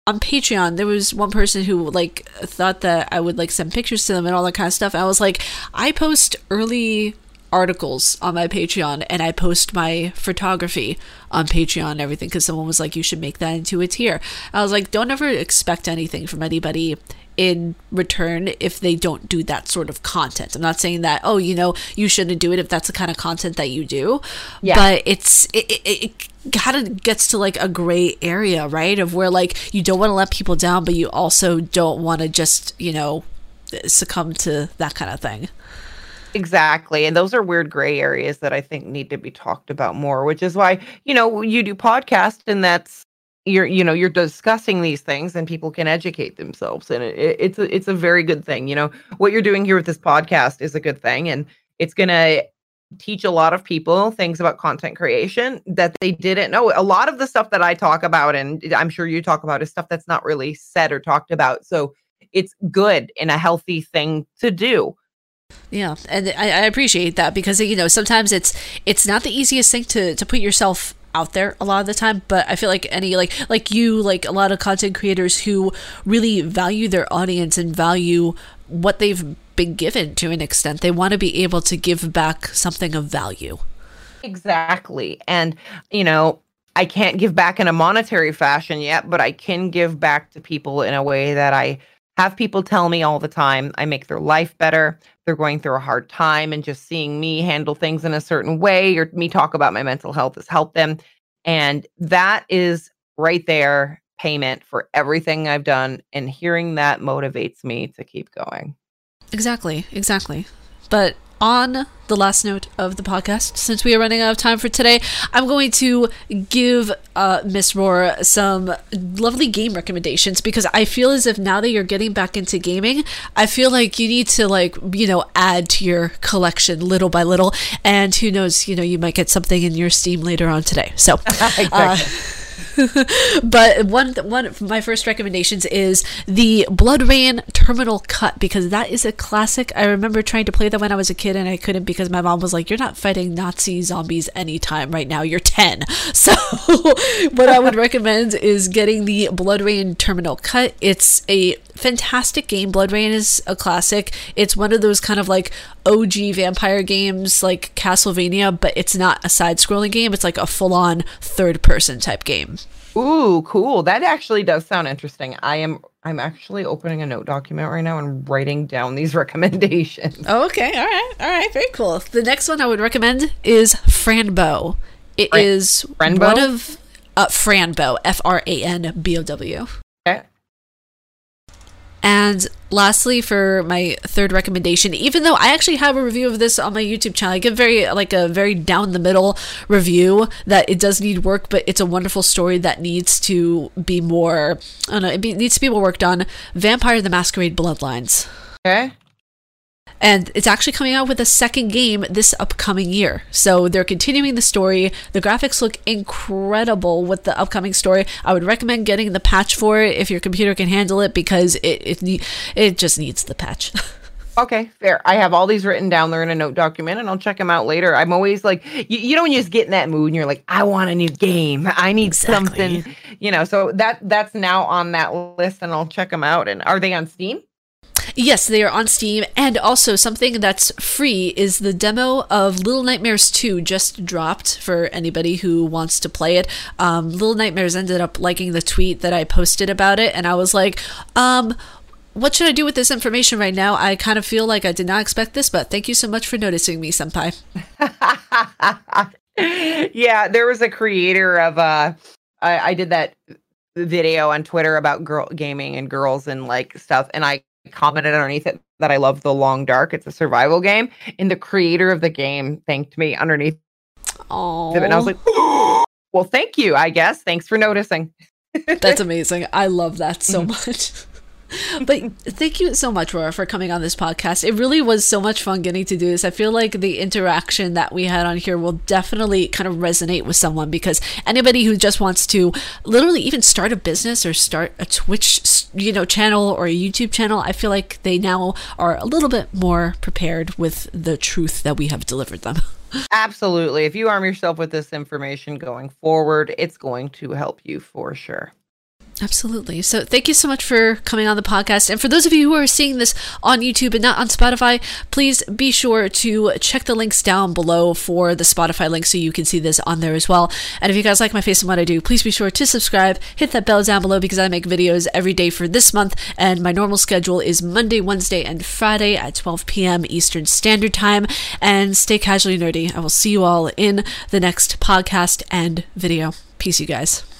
On Patreon, there was one person who like thought that I would like send pictures to them and all that kind of stuff. I was like, I post early articles on my Patreon and I post my photography on Patreon and everything because someone was like, you should make that into a tier. I was like, don't ever expect anything from anybody in return if they don't do that sort of content. I'm not saying that, oh, you know, you shouldn't do it if that's the kind of content that you do. Yeah. But it's, it, it, it kind of gets to like a gray area, right? Of where like you don't want to let people down, but you also don't want to just, you know, succumb to that kind of thing. Exactly. And those are weird gray areas that I think need to be talked about more, which is why, you know, you do podcast and that's you're you know you're discussing these things and people can educate themselves and it, it's a, it's a very good thing you know what you're doing here with this podcast is a good thing and it's going to teach a lot of people things about content creation that they didn't know a lot of the stuff that i talk about and i'm sure you talk about is stuff that's not really said or talked about so it's good and a healthy thing to do yeah, and I, I, appreciate that because you know sometimes it's it's not the easiest thing to to put yourself out there a lot of the time but i feel like any like like you like a lot of content creators who really value their audience and value what they've been given to an extent they want to be able to give back something of value exactly and you know i can't give back in a monetary fashion yet but i can give back to people in a way that i have people tell me all the time I make their life better. They're going through a hard time, and just seeing me handle things in a certain way or me talk about my mental health has helped them. And that is right there payment for everything I've done. And hearing that motivates me to keep going. Exactly. Exactly. But on the last note of the podcast, since we are running out of time for today, I'm going to give uh, Miss Roar some lovely game recommendations because I feel as if now that you're getting back into gaming, I feel like you need to like you know add to your collection little by little, and who knows, you know, you might get something in your Steam later on today. So. (laughs) Uh, (laughs) but one one of my first recommendations is the BloodRayne Terminal Cut because that is a classic. I remember trying to play that when I was a kid and I couldn't because my mom was like, "You're not fighting Nazi zombies anytime right now. You're 10." (laughs) So, what I would (laughs) recommend is getting the BloodRayne Terminal Cut. It's a fantastic game. BloodRayne is a classic. It's one of those kind of like OG vampire games like Castlevania, but it's not a side-scrolling game. It's like a full-on third-person type game. Ooh, cool. That actually does sound interesting. I am I'm actually opening a note document right now and writing down these (laughs) recommendations. Oh, okay. All right. All right. Very cool. The next one I would recommend is Franbow. It Fran- is Franbow? one of uh, Franbow, F R A N B O W. Okay. And lastly, for my third recommendation, even though I actually have a review of this on my YouTube channel, I give very like a very down the middle review that it does need work, but it's a wonderful story that needs to be more. I don't know. It be, needs to be more worked on. Vampire: The Masquerade Bloodlines. Okay and it's actually coming out with a second game this upcoming year. So they're continuing the story. The graphics look incredible with the upcoming story. I would recommend getting the patch for it if your computer can handle it because it it it just needs the patch. (laughs) okay, fair. I have all these written down there in a note document, and I'll check them out later. I'm always like, you, you don't just get in that mood, and you're like, I want a new game. I need exactly. something, you know. So that that's now on that list, and I'll check them out. And are they on Steam? Yes, they are on Steam, and also something that's free is the demo of Little Nightmares 2 just dropped for anybody who wants to play it. Um, Little Nightmares ended up liking the tweet that I posted about it, and I was like, um, what should I do with this information right now? I kind of feel like I did not expect this, but thank you so much for noticing me, Senpai. (laughs) yeah, there was a creator of uh I, I did that video on Twitter about girl gaming and girls and like stuff, and I commented underneath it that I love the Long Dark. It's a survival game, and the creator of the game thanked me underneath Oh, and I was like, (gasps) "Well, thank you. I guess thanks for noticing." That's (laughs) amazing. I love that so mm-hmm. much. (laughs) but thank you so much, Rora, for coming on this podcast. It really was so much fun getting to do this. I feel like the interaction that we had on here will definitely kind of resonate with someone because anybody who just wants to literally even start a business or start a Twitch, you know, channel or a YouTube channel, I feel like they now are a little bit more prepared with the truth that we have delivered them. (laughs) Absolutely. If you arm yourself with this information going forward, it's going to help you for sure. Absolutely. So thank you so much for coming on the podcast. And for those of you who are seeing this on YouTube and not on Spotify, please be sure to check the links down below for the Spotify link so you can see this on there as well. And if you guys like my face and what I do, please be sure to subscribe, hit that bell down below because I make videos every day for this month. And my normal schedule is Monday, Wednesday, and Friday at 12 p.m. Eastern Standard Time. And stay casually nerdy. I will see you all in the next podcast and video. Peace, you guys.